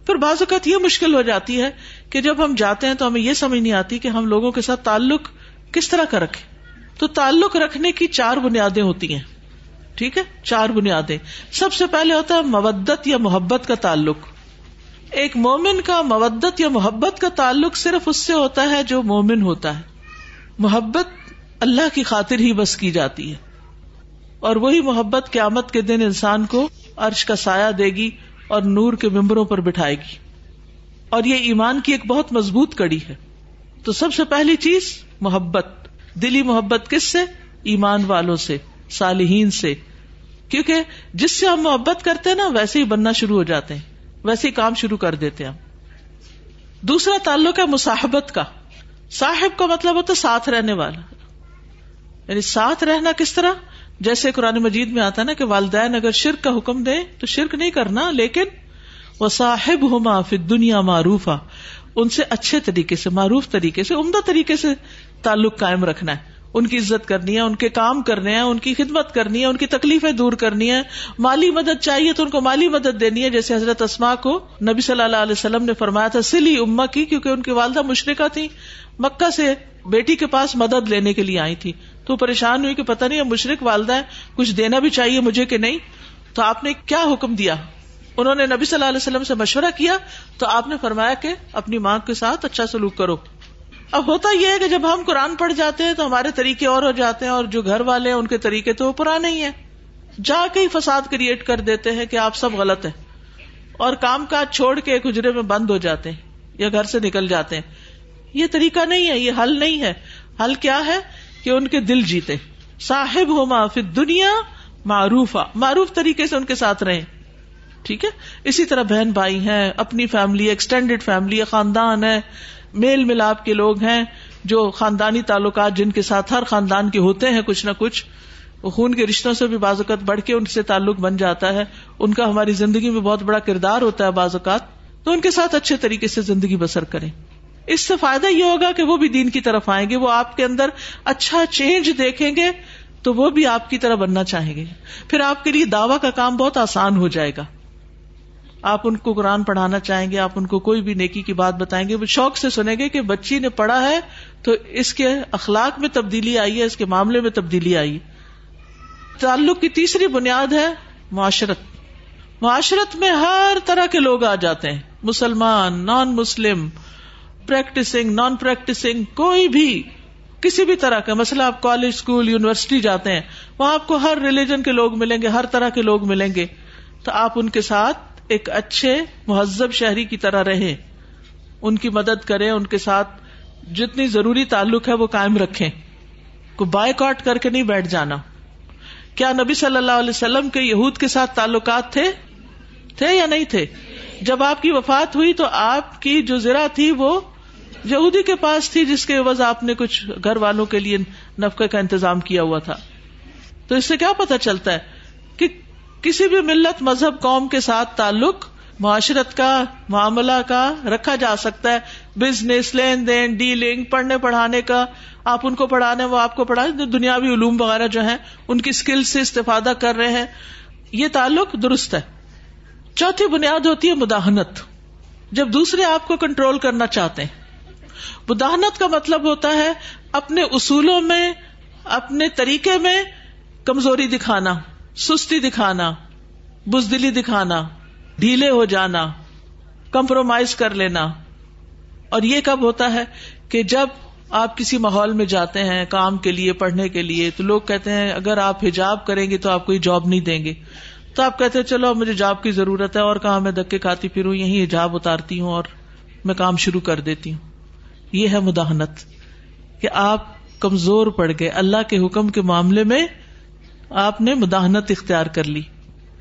پھر بعض اوقات یہ مشکل ہو جاتی ہے کہ جب ہم جاتے ہیں تو ہمیں یہ سمجھ نہیں آتی کہ ہم لوگوں کے ساتھ تعلق کس طرح کا رکھے تو تعلق رکھنے کی چار بنیادیں ہوتی ہیں ٹھیک ہے چار بنیادیں سب سے پہلے ہوتا ہے مودت یا محبت کا تعلق ایک مومن کا مودت یا محبت کا تعلق صرف اس سے ہوتا ہے جو مومن ہوتا ہے محبت اللہ کی خاطر ہی بس کی جاتی ہے اور وہی محبت قیامت کے دن انسان کو عرش کا سایہ دے گی اور نور کے ممبروں پر بٹھائے گی اور یہ ایمان کی ایک بہت مضبوط کڑی ہے تو سب سے پہلی چیز محبت دلی محبت کس سے ایمان والوں سے صالحین سے کیونکہ جس سے ہم محبت کرتے ہیں نا ویسے ہی بننا شروع ہو جاتے ہیں ویسے ہی کام شروع کر دیتے ہیں دوسرا تعلق ہے مصاحبت کا صاحب کا مطلب ہوتا ساتھ رہنے والا یعنی ساتھ رہنا کس طرح جیسے قرآن مجید میں آتا ہے نا کہ والدین اگر شرک کا حکم دے تو شرک نہیں کرنا لیکن وہ صاحب ہو معاف دنیا معروف ان سے اچھے طریقے سے معروف طریقے سے عمدہ طریقے سے تعلق قائم رکھنا ہے ان کی عزت کرنی ہے ان کے کام کرنے ہیں ان کی خدمت کرنی ہے ان کی تکلیفیں دور کرنی ہے مالی مدد چاہیے تو ان کو مالی مدد دینی ہے جیسے حضرت اسما کو نبی صلی اللہ علیہ وسلم نے فرمایا تھا سلی اما کی کیونکہ ان کی والدہ مشرقہ تھی مکہ سے بیٹی کے پاس مدد لینے کے لیے آئی تھی تو پریشان ہوئی کہ پتہ نہیں مشرق والدہ کچھ دینا بھی چاہیے مجھے کہ نہیں تو آپ نے کیا حکم دیا انہوں نے نبی صلی اللہ علیہ وسلم سے مشورہ کیا تو آپ نے فرمایا کہ اپنی ماں کے ساتھ اچھا سلوک کرو اب ہوتا یہ ہے کہ جب ہم قرآن پڑھ جاتے ہیں تو ہمارے طریقے اور ہو جاتے ہیں اور جو گھر والے ہیں ان کے طریقے تو وہ پرانے ہی ہیں جا کے ہی فساد کریٹ کر دیتے ہیں کہ آپ سب غلط ہیں اور کام کاج چھوڑ کے ایک اجرے میں بند ہو جاتے ہیں یا گھر سے نکل جاتے ہیں یہ طریقہ نہیں ہے یہ حل نہیں ہے حل کیا ہے کہ ان کے دل جیتے صاحب ہو معاف دنیا معروف معروف طریقے سے ان کے ساتھ رہیں ٹھیک ہے اسی طرح بہن بھائی ہیں اپنی فیملی ایکسٹینڈیڈ فیملی خاندان ہے میل ملاپ کے لوگ ہیں جو خاندانی تعلقات جن کے ساتھ ہر خاندان کے ہوتے ہیں کچھ نہ کچھ خون کے رشتوں سے بھی اوقات بڑھ کے ان سے تعلق بن جاتا ہے ان کا ہماری زندگی میں بہت بڑا کردار ہوتا ہے بعض اوقات تو ان کے ساتھ اچھے طریقے سے زندگی بسر کریں اس سے فائدہ یہ ہوگا کہ وہ بھی دین کی طرف آئیں گے وہ آپ کے اندر اچھا چینج دیکھیں گے تو وہ بھی آپ کی طرح بننا چاہیں گے پھر آپ کے لیے دعوی کا کام بہت آسان ہو جائے گا آپ ان کو قرآن پڑھانا چاہیں گے آپ ان کو کوئی بھی نیکی کی بات بتائیں گے وہ شوق سے سنیں گے کہ بچی نے پڑھا ہے تو اس کے اخلاق میں تبدیلی آئی ہے اس کے معاملے میں تبدیلی آئی تعلق کی تیسری بنیاد ہے معاشرت معاشرت میں ہر طرح کے لوگ آ جاتے ہیں مسلمان non Muslim practising non practising کوئی بھی کسی بھی طرح کا مسئلہ آپ کالج اسکول یونیورسٹی جاتے ہیں وہاں آپ کو ہر ریلیجن کے لوگ ملیں گے ہر طرح کے لوگ ملیں گے تو آپ ان کے ساتھ ایک اچھے مہذب شہری کی طرح رہیں ان کی مدد کریں ان کے ساتھ جتنی ضروری تعلق ہے وہ قائم رکھیں کو بائک آؤٹ کر کے نہیں بیٹھ جانا کیا نبی صلی اللہ علیہ وسلم کے یہود کے ساتھ تعلقات تھے تھے یا نہیں تھے جب آپ کی وفات ہوئی تو آپ کی جو ذرا تھی وہ یہودی کے پاس تھی جس کے وجہ آپ نے کچھ گھر والوں کے لیے نفقے کا انتظام کیا ہوا تھا تو اس سے کیا پتا چلتا ہے کسی بھی ملت مذہب قوم کے ساتھ تعلق معاشرت کا معاملہ کا رکھا جا سکتا ہے بزنس لین دین ڈیلنگ پڑھنے پڑھانے کا آپ ان کو پڑھانے وہ آپ کو پڑھا دنیاوی علوم وغیرہ جو ہیں ان کی اسکل سے استفادہ کر رہے ہیں یہ تعلق درست ہے چوتھی بنیاد ہوتی ہے مداحنت جب دوسرے آپ کو کنٹرول کرنا چاہتے ہیں مداحنت کا مطلب ہوتا ہے اپنے اصولوں میں اپنے طریقے میں کمزوری دکھانا سستی دکھانا بزدلی دکھانا ڈھیلے ہو جانا کمپرومائز کر لینا اور یہ کب ہوتا ہے کہ جب آپ کسی ماحول میں جاتے ہیں کام کے لیے پڑھنے کے لیے تو لوگ کہتے ہیں اگر آپ حجاب کریں گے تو آپ کوئی جاب نہیں دیں گے تو آپ کہتے ہیں چلو مجھے جاب کی ضرورت ہے اور کہاں میں دکے کھاتی پھر یہیں حجاب اتارتی ہوں اور میں کام شروع کر دیتی ہوں یہ ہے مداحنت کہ آپ کمزور پڑ گئے اللہ کے حکم کے معاملے میں آپ نے مداحنت اختیار کر لی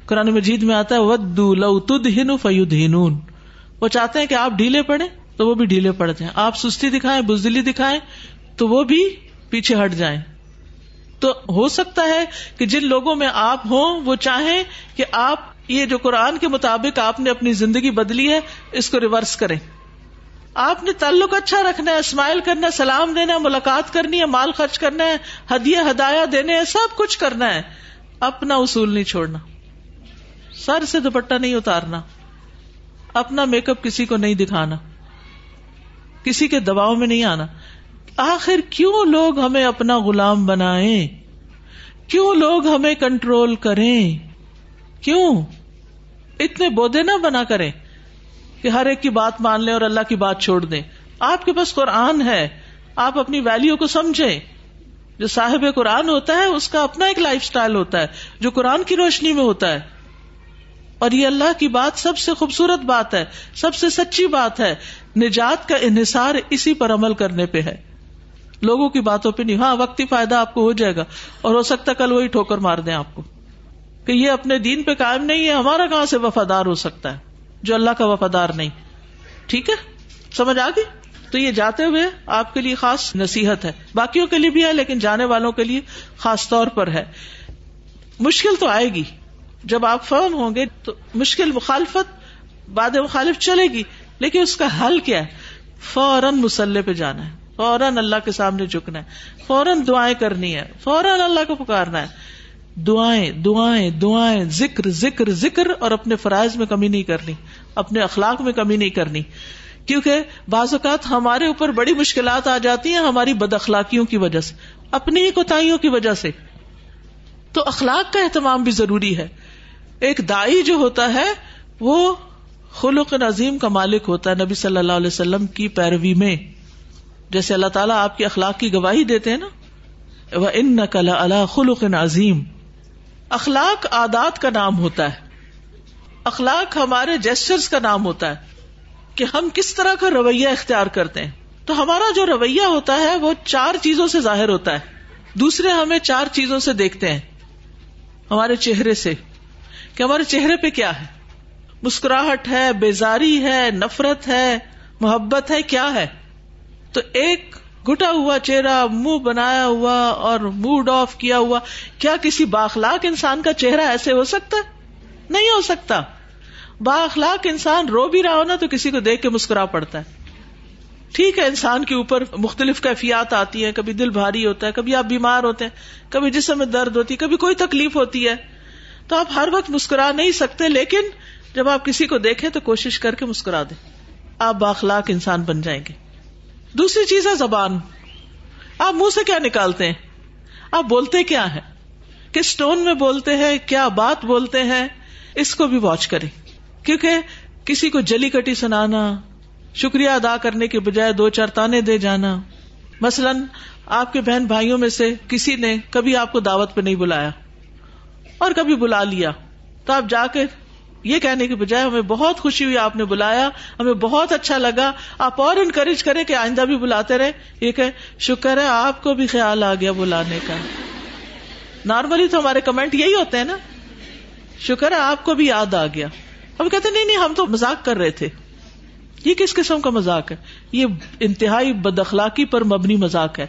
قرآن مجید میں آتا ہے ود فیود ہنون وہ چاہتے ہیں کہ آپ ڈھیلے پڑے تو وہ بھی ڈھیلے پڑ جائیں آپ سستی دکھائیں بزدلی دکھائیں تو وہ بھی پیچھے ہٹ جائیں تو ہو سکتا ہے کہ جن لوگوں میں آپ ہوں وہ چاہیں کہ آپ یہ جو قرآن کے مطابق آپ نے اپنی زندگی بدلی ہے اس کو ریورس کریں آپ نے تعلق اچھا رکھنا ہے اسمائل کرنا ہے سلام دینا ہے ملاقات کرنی ہے مال خرچ کرنا ہے ہدیہ ہدایا دینے ہیں سب کچھ کرنا ہے اپنا اصول نہیں چھوڑنا سر سے دوپٹہ نہیں اتارنا اپنا میک اپ کسی کو نہیں دکھانا کسی کے دباؤ میں نہیں آنا آخر کیوں لوگ ہمیں اپنا غلام بنائیں کیوں لوگ ہمیں کنٹرول کریں کیوں اتنے بودے نہ بنا کریں کہ ہر ایک کی بات مان لیں اور اللہ کی بات چھوڑ دیں آپ کے پاس قرآن ہے آپ اپنی ویلو کو سمجھیں جو صاحب قرآن ہوتا ہے اس کا اپنا ایک لائف اسٹائل ہوتا ہے جو قرآن کی روشنی میں ہوتا ہے اور یہ اللہ کی بات سب سے خوبصورت بات ہے سب سے سچی بات ہے نجات کا انحصار اسی پر عمل کرنے پہ ہے لوگوں کی باتوں پہ نہیں ہاں وقت ہی فائدہ آپ کو ہو جائے گا اور ہو سکتا ہے کل وہی ٹھوکر مار دیں آپ کو کہ یہ اپنے دین پہ قائم نہیں ہے ہمارا کہاں سے وفادار ہو سکتا ہے جو اللہ کا وفادار نہیں ٹھیک ہے سمجھ آ گئی تو یہ جاتے ہوئے آپ کے لیے خاص نصیحت ہے باقیوں کے لیے بھی ہے لیکن جانے والوں کے لیے خاص طور پر ہے مشکل تو آئے گی جب آپ فرم ہوں گے تو مشکل مخالفت باد مخالف چلے گی لیکن اس کا حل کیا ہے فوراً مسلح پہ جانا ہے فوراً اللہ کے سامنے جھکنا ہے فوراً دعائیں کرنی ہے فوراً اللہ کو پکارنا ہے دعائیں دعائیں دعائیں ذکر ذکر ذکر اور اپنے فرائض میں کمی نہیں کرنی اپنے اخلاق میں کمی نہیں کرنی کیونکہ بعض اوقات ہمارے اوپر بڑی مشکلات آ جاتی ہیں ہماری بد اخلاقیوں کی وجہ سے اپنی ہی کوتاہیوں کی وجہ سے تو اخلاق کا اہتمام بھی ضروری ہے ایک دائی جو ہوتا ہے وہ خلق عظیم کا مالک ہوتا ہے نبی صلی اللہ علیہ وسلم کی پیروی میں جیسے اللہ تعالیٰ آپ کے اخلاق کی گواہی دیتے ہیں نا ان نقل اللہ خلق عظیم اخلاق آدات کا نام ہوتا ہے اخلاق ہمارے جیسرس کا نام ہوتا ہے کہ ہم کس طرح کا رویہ اختیار کرتے ہیں تو ہمارا جو رویہ ہوتا ہے وہ چار چیزوں سے ظاہر ہوتا ہے دوسرے ہمیں چار چیزوں سے دیکھتے ہیں ہمارے چہرے سے کہ ہمارے چہرے پہ کیا ہے مسکراہٹ ہے بیزاری ہے نفرت ہے محبت ہے کیا ہے تو ایک گٹا ہوا چہرہ منہ بنایا ہوا اور موڈ آف کیا ہوا کیا کسی باخلاق انسان کا چہرہ ایسے ہو سکتا ہے نہیں ہو سکتا باخلاق انسان رو بھی رہا ہو نا تو کسی کو دیکھ کے مسکرا پڑتا ہے ٹھیک ہے انسان کے اوپر مختلف کیفیات آتی ہیں کبھی دل بھاری ہوتا ہے کبھی آپ بیمار ہوتے ہیں کبھی جسم میں درد ہوتی ہے کبھی کوئی تکلیف ہوتی ہے تو آپ ہر وقت مسکرا نہیں سکتے لیکن جب آپ کسی کو دیکھیں تو کوشش کر کے مسکرا دیں آپ باخلاق انسان بن جائیں گے دوسری چیز ہے زبان آپ منہ سے کیا نکالتے ہیں آپ بولتے کیا ہے کس ٹون میں بولتے ہیں کیا بات بولتے ہیں اس کو بھی واچ کریں کیونکہ کسی کو جلی کٹی سنانا شکریہ ادا کرنے کے بجائے دو چار تانے دے جانا مثلاً آپ کے بہن بھائیوں میں سے کسی نے کبھی آپ کو دعوت پہ نہیں بلایا اور کبھی بلا لیا تو آپ جا کے یہ کہنے کے بجائے ہمیں بہت خوشی ہوئی آپ نے بلایا ہمیں بہت اچھا لگا آپ اور انکریج کریں کہ آئندہ بھی بلاتے رہے یہ کہ شکر ہے آپ کو بھی خیال آ گیا بلانے کا نارملی تو ہمارے کمنٹ یہی ہوتے ہیں نا شکر ہے آپ کو بھی یاد آ گیا ہم کہتے نہیں نہیں ہم تو مزاق کر رہے تھے یہ کس قسم کا مزاق ہے یہ انتہائی بدخلاقی پر مبنی مذاق ہے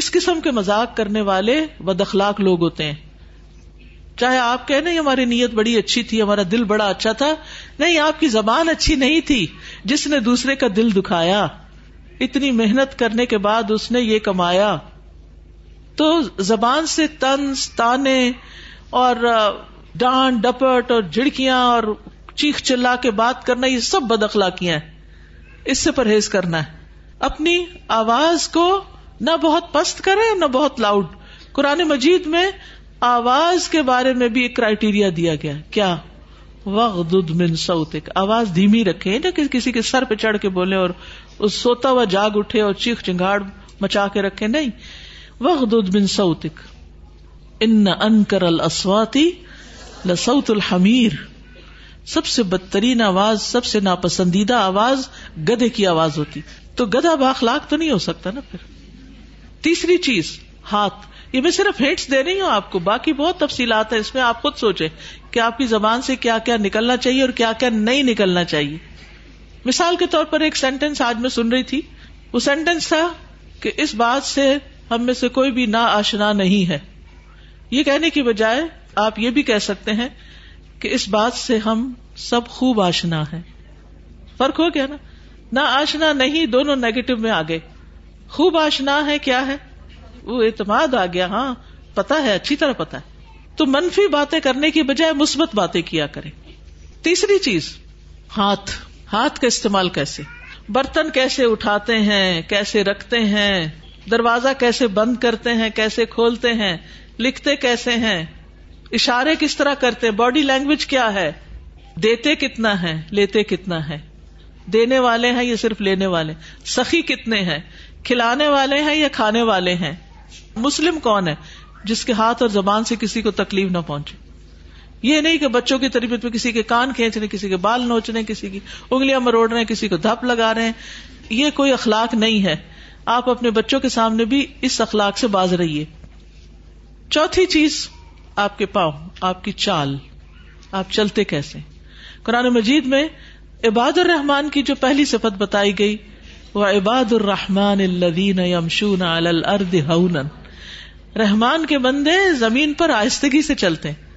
اس قسم کے مزاق کرنے والے بدخلاق لوگ ہوتے ہیں چاہے آپ کہیں نہیں ہماری نیت بڑی اچھی تھی ہمارا دل بڑا اچھا تھا نہیں آپ کی زبان اچھی نہیں تھی جس نے دوسرے کا دل دکھایا اتنی محنت کرنے کے بعد اس نے یہ کمایا تو زبان سے تانے اور ڈان ڈپٹ اور جھڑکیاں اور چیخ چلا کے بات کرنا یہ سب بد اخلاقیاں ہیں اس سے پرہیز کرنا ہے اپنی آواز کو نہ بہت پست کرے نہ بہت لاؤڈ قرآن مجید میں آواز کے بارے میں بھی ایک کرائیٹیریا دیا گیا کیا وغدد من سوتک آواز دھیمی رکھے نہ کہ کسی کے سر پہ چڑھ کے بولے اور اس سوتا ہوا جاگ اٹھے اور چیخ چنگاڑ مچا کے رکھے نہیں وغدد من سوتک ان انکر السواتی لسوت الحمیر سب سے بدترین آواز سب سے ناپسندیدہ آواز گدے کی آواز ہوتی تو گدا باخلاق تو نہیں ہو سکتا نا پھر تیسری چیز ہاتھ یہ میں صرف ہنٹس دے رہی ہوں آپ کو باقی بہت تفصیلات ہیں اس میں آپ خود سوچے کہ آپ کی زبان سے کیا کیا نکلنا چاہیے اور کیا کیا نہیں نکلنا چاہیے مثال کے طور پر ایک سینٹینس آج میں سن رہی تھی وہ سینٹینس تھا کہ اس بات سے ہم میں سے کوئی بھی نا آشنا نہیں ہے یہ کہنے کی بجائے آپ یہ بھی کہہ سکتے ہیں کہ اس بات سے ہم سب خوب آشنا ہے فرق ہو گیا نا نا آشنا نہیں دونوں نیگیٹو میں آ گئے خوب آشنا ہے کیا ہے وہ اعتماد آ گیا ہاں پتا ہے اچھی طرح پتا ہے تو منفی باتیں کرنے کی بجائے مثبت باتیں کیا کریں تیسری چیز ہاتھ ہاتھ کا استعمال کیسے برتن کیسے اٹھاتے ہیں کیسے رکھتے ہیں دروازہ کیسے بند کرتے ہیں کیسے کھولتے ہیں لکھتے کیسے ہیں اشارے کس طرح کرتے باڈی لینگویج کیا ہے دیتے کتنا ہے لیتے کتنا ہے دینے والے ہیں یا صرف لینے والے سخی کتنے ہیں کھلانے والے ہیں یا کھانے والے ہیں مسلم کون ہے جس کے ہاتھ اور زبان سے کسی کو تکلیف نہ پہنچے یہ نہیں کہ بچوں کی تربیت میں کسی کے کان کھینچنے کسی کے بال نوچنے کسی کی انگلیاں مروڑ رہے ہیں کسی کو دھپ لگا رہے ہیں یہ کوئی اخلاق نہیں ہے آپ اپنے بچوں کے سامنے بھی اس اخلاق سے باز رہیے چوتھی چیز آپ کے پاؤں آپ کی چال آپ چلتے کیسے قرآن مجید میں عباد الرحمان کی جو پہلی صفت بتائی گئی وہ عباد الرحمان الدین رحمان کے بندے زمین پر آہستگی سے چلتے ہیں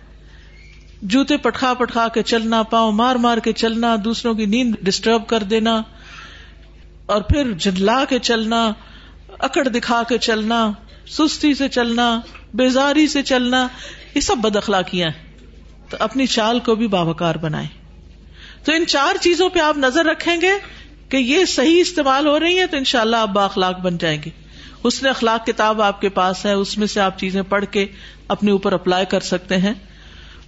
جوتے پٹخا پٹخا کے چلنا پاؤں مار مار کے چلنا دوسروں کی نیند ڈسٹرب کر دینا اور پھر جنلا کے چلنا اکڑ دکھا کے چلنا سستی سے چلنا بیزاری سے چلنا یہ سب بد اخلاقیاں ہیں تو اپنی چال کو بھی باوکار بنائیں تو ان چار چیزوں پہ آپ نظر رکھیں گے کہ یہ صحیح استعمال ہو رہی ہے تو انشاءاللہ شاء اللہ آپ باخلاق بن جائیں گے اس نے اخلاق کتاب آپ کے پاس ہے اس میں سے آپ چیزیں پڑھ کے اپنے اوپر اپلائی کر سکتے ہیں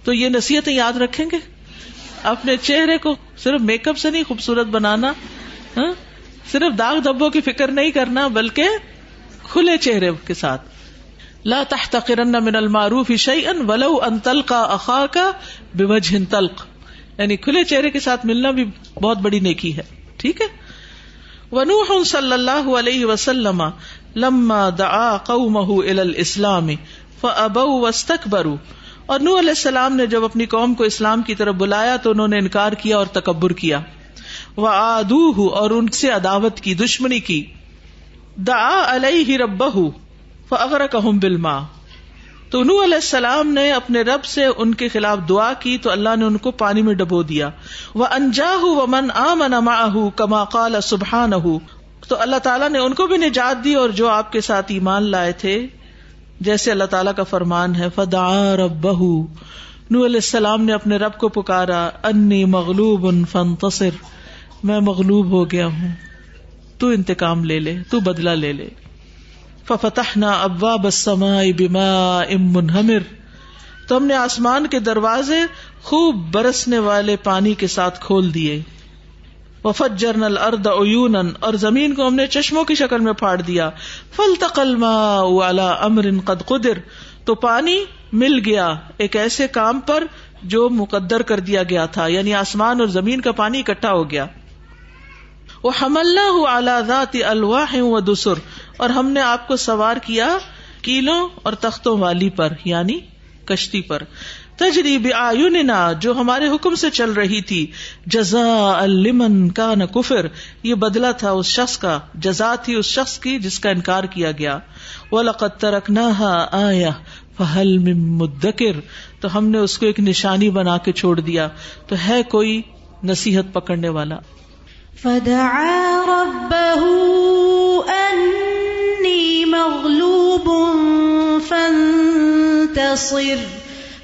تو یہ نصیحتیں یاد رکھیں گے اپنے چہرے کو صرف میک اپ سے نہیں خوبصورت بنانا ہاں؟ صرف داغ دبوں کی فکر نہیں کرنا بلکہ کھلے چہرے کے ساتھ لا تحتقرن من المعروف شعیئن ولو ان تل کا اخاقا تلق یعنی کھلے چہرے کے ساتھ ملنا بھی بہت بڑی نیکی ہے ٹھیک ہے صلی اللہ علیہ وسلم لما دا قومه ال الاسلام فابوا برو اور نو علیہ السلام نے جب اپنی قوم کو اسلام کی طرف بلایا تو انہوں نے انکار کیا اور تکبر کیا اور ان سے عداوت کی دشمنی کی دا علیہ ہی رب بہ اگر کہ نو علیہ السلام نے اپنے رب سے ان کے خلاف دعا کی تو اللہ نے ان کو پانی میں ڈبو دیا وہ انجا ہوں من آ من کما کال سبحان ہوں تو اللہ تعالیٰ نے ان کو بھی نجات دی اور جو آپ کے ساتھ ایمان لائے تھے جیسے اللہ تعالیٰ کا فرمان ہے فدا رب بہ علیہ السلام نے اپنے رب کو پکارا انی مغلوب ان فن میں مغلوب ہو گیا ہوں تو انتقام لے لے تو بدلا لے لے فتح نہ ابا بسما اب امن ہمر تو ہم نے آسمان کے دروازے خوب برسنے والے پانی کے ساتھ کھول دیے وفت جرنل ارد اون اور زمین کو ہم نے چشموں کی شکل میں پھاڑ دیا فل تقلم تو پانی مل گیا ایک ایسے کام پر جو مقدر کر دیا گیا تھا یعنی آسمان اور زمین کا پانی اکٹھا ہو گیا وہ حملہ اعلی ذات الواح و دسر اور ہم نے آپ کو سوار کیا کیلوں اور تختوں والی پر یعنی کشتی پر تجریب آ جو ہمارے حکم سے چل رہی تھی جزا کا نہ کفر یہ بدلا تھا اس شخص کا جزا تھی اس شخص کی جس کا انکار کیا گیا وہ مدکر تو ہم نے اس کو ایک نشانی بنا کے چھوڑ دیا تو ہے کوئی نصیحت پکڑنے والا مغلوب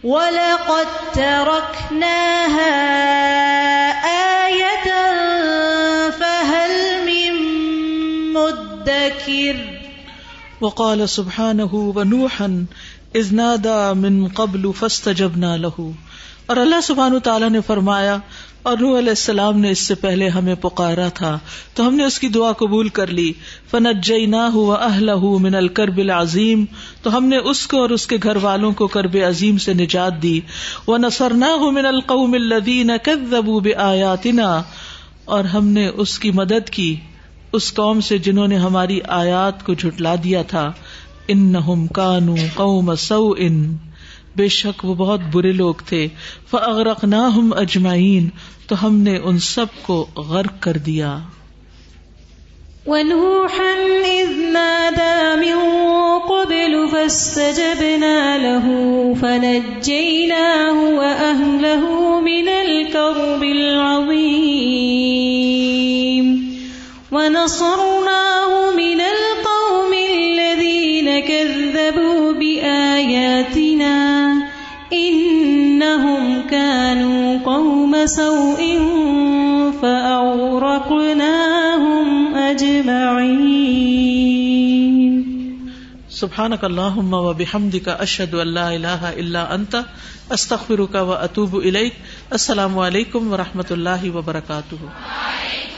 وَلَقَدْ تَرَكْنَاهَا آيَةً فَهَلْ مِن مُدَّكِرٍ وقال سبحانه ونوحا اذ نادى من قبل فاستجبنا له اور اللہ سبحانہ تعالی نے فرمایا اور نوح علیہ السلام نے اس سے پہلے ہمیں پکارا تھا تو ہم نے اس کی دعا قبول کر لی ہوا جئی نہ الکرب العظیم تو ہم نے اس کو اور اس کے گھر والوں کو کرب عظیم سے نجات دی وہ نثر نہ اور ہم نے اس کی مدد کی اس قوم سے جنہوں نے ہماری آیات کو جھٹلا دیا تھا ان نہ سو ان بے شک وہ بہت برے لوگ تھے فرق نہ ہم اجمائین تو ہم نے ان سب کو غرق کر دیا وأهله من الكرب العظيم ونصرناه من القوم الذين كذبوا کر اشد اللہ اللہ اللہ إلا استخر کا و إليك السلام علیکم و رحمۃ اللہ وبرکاتہ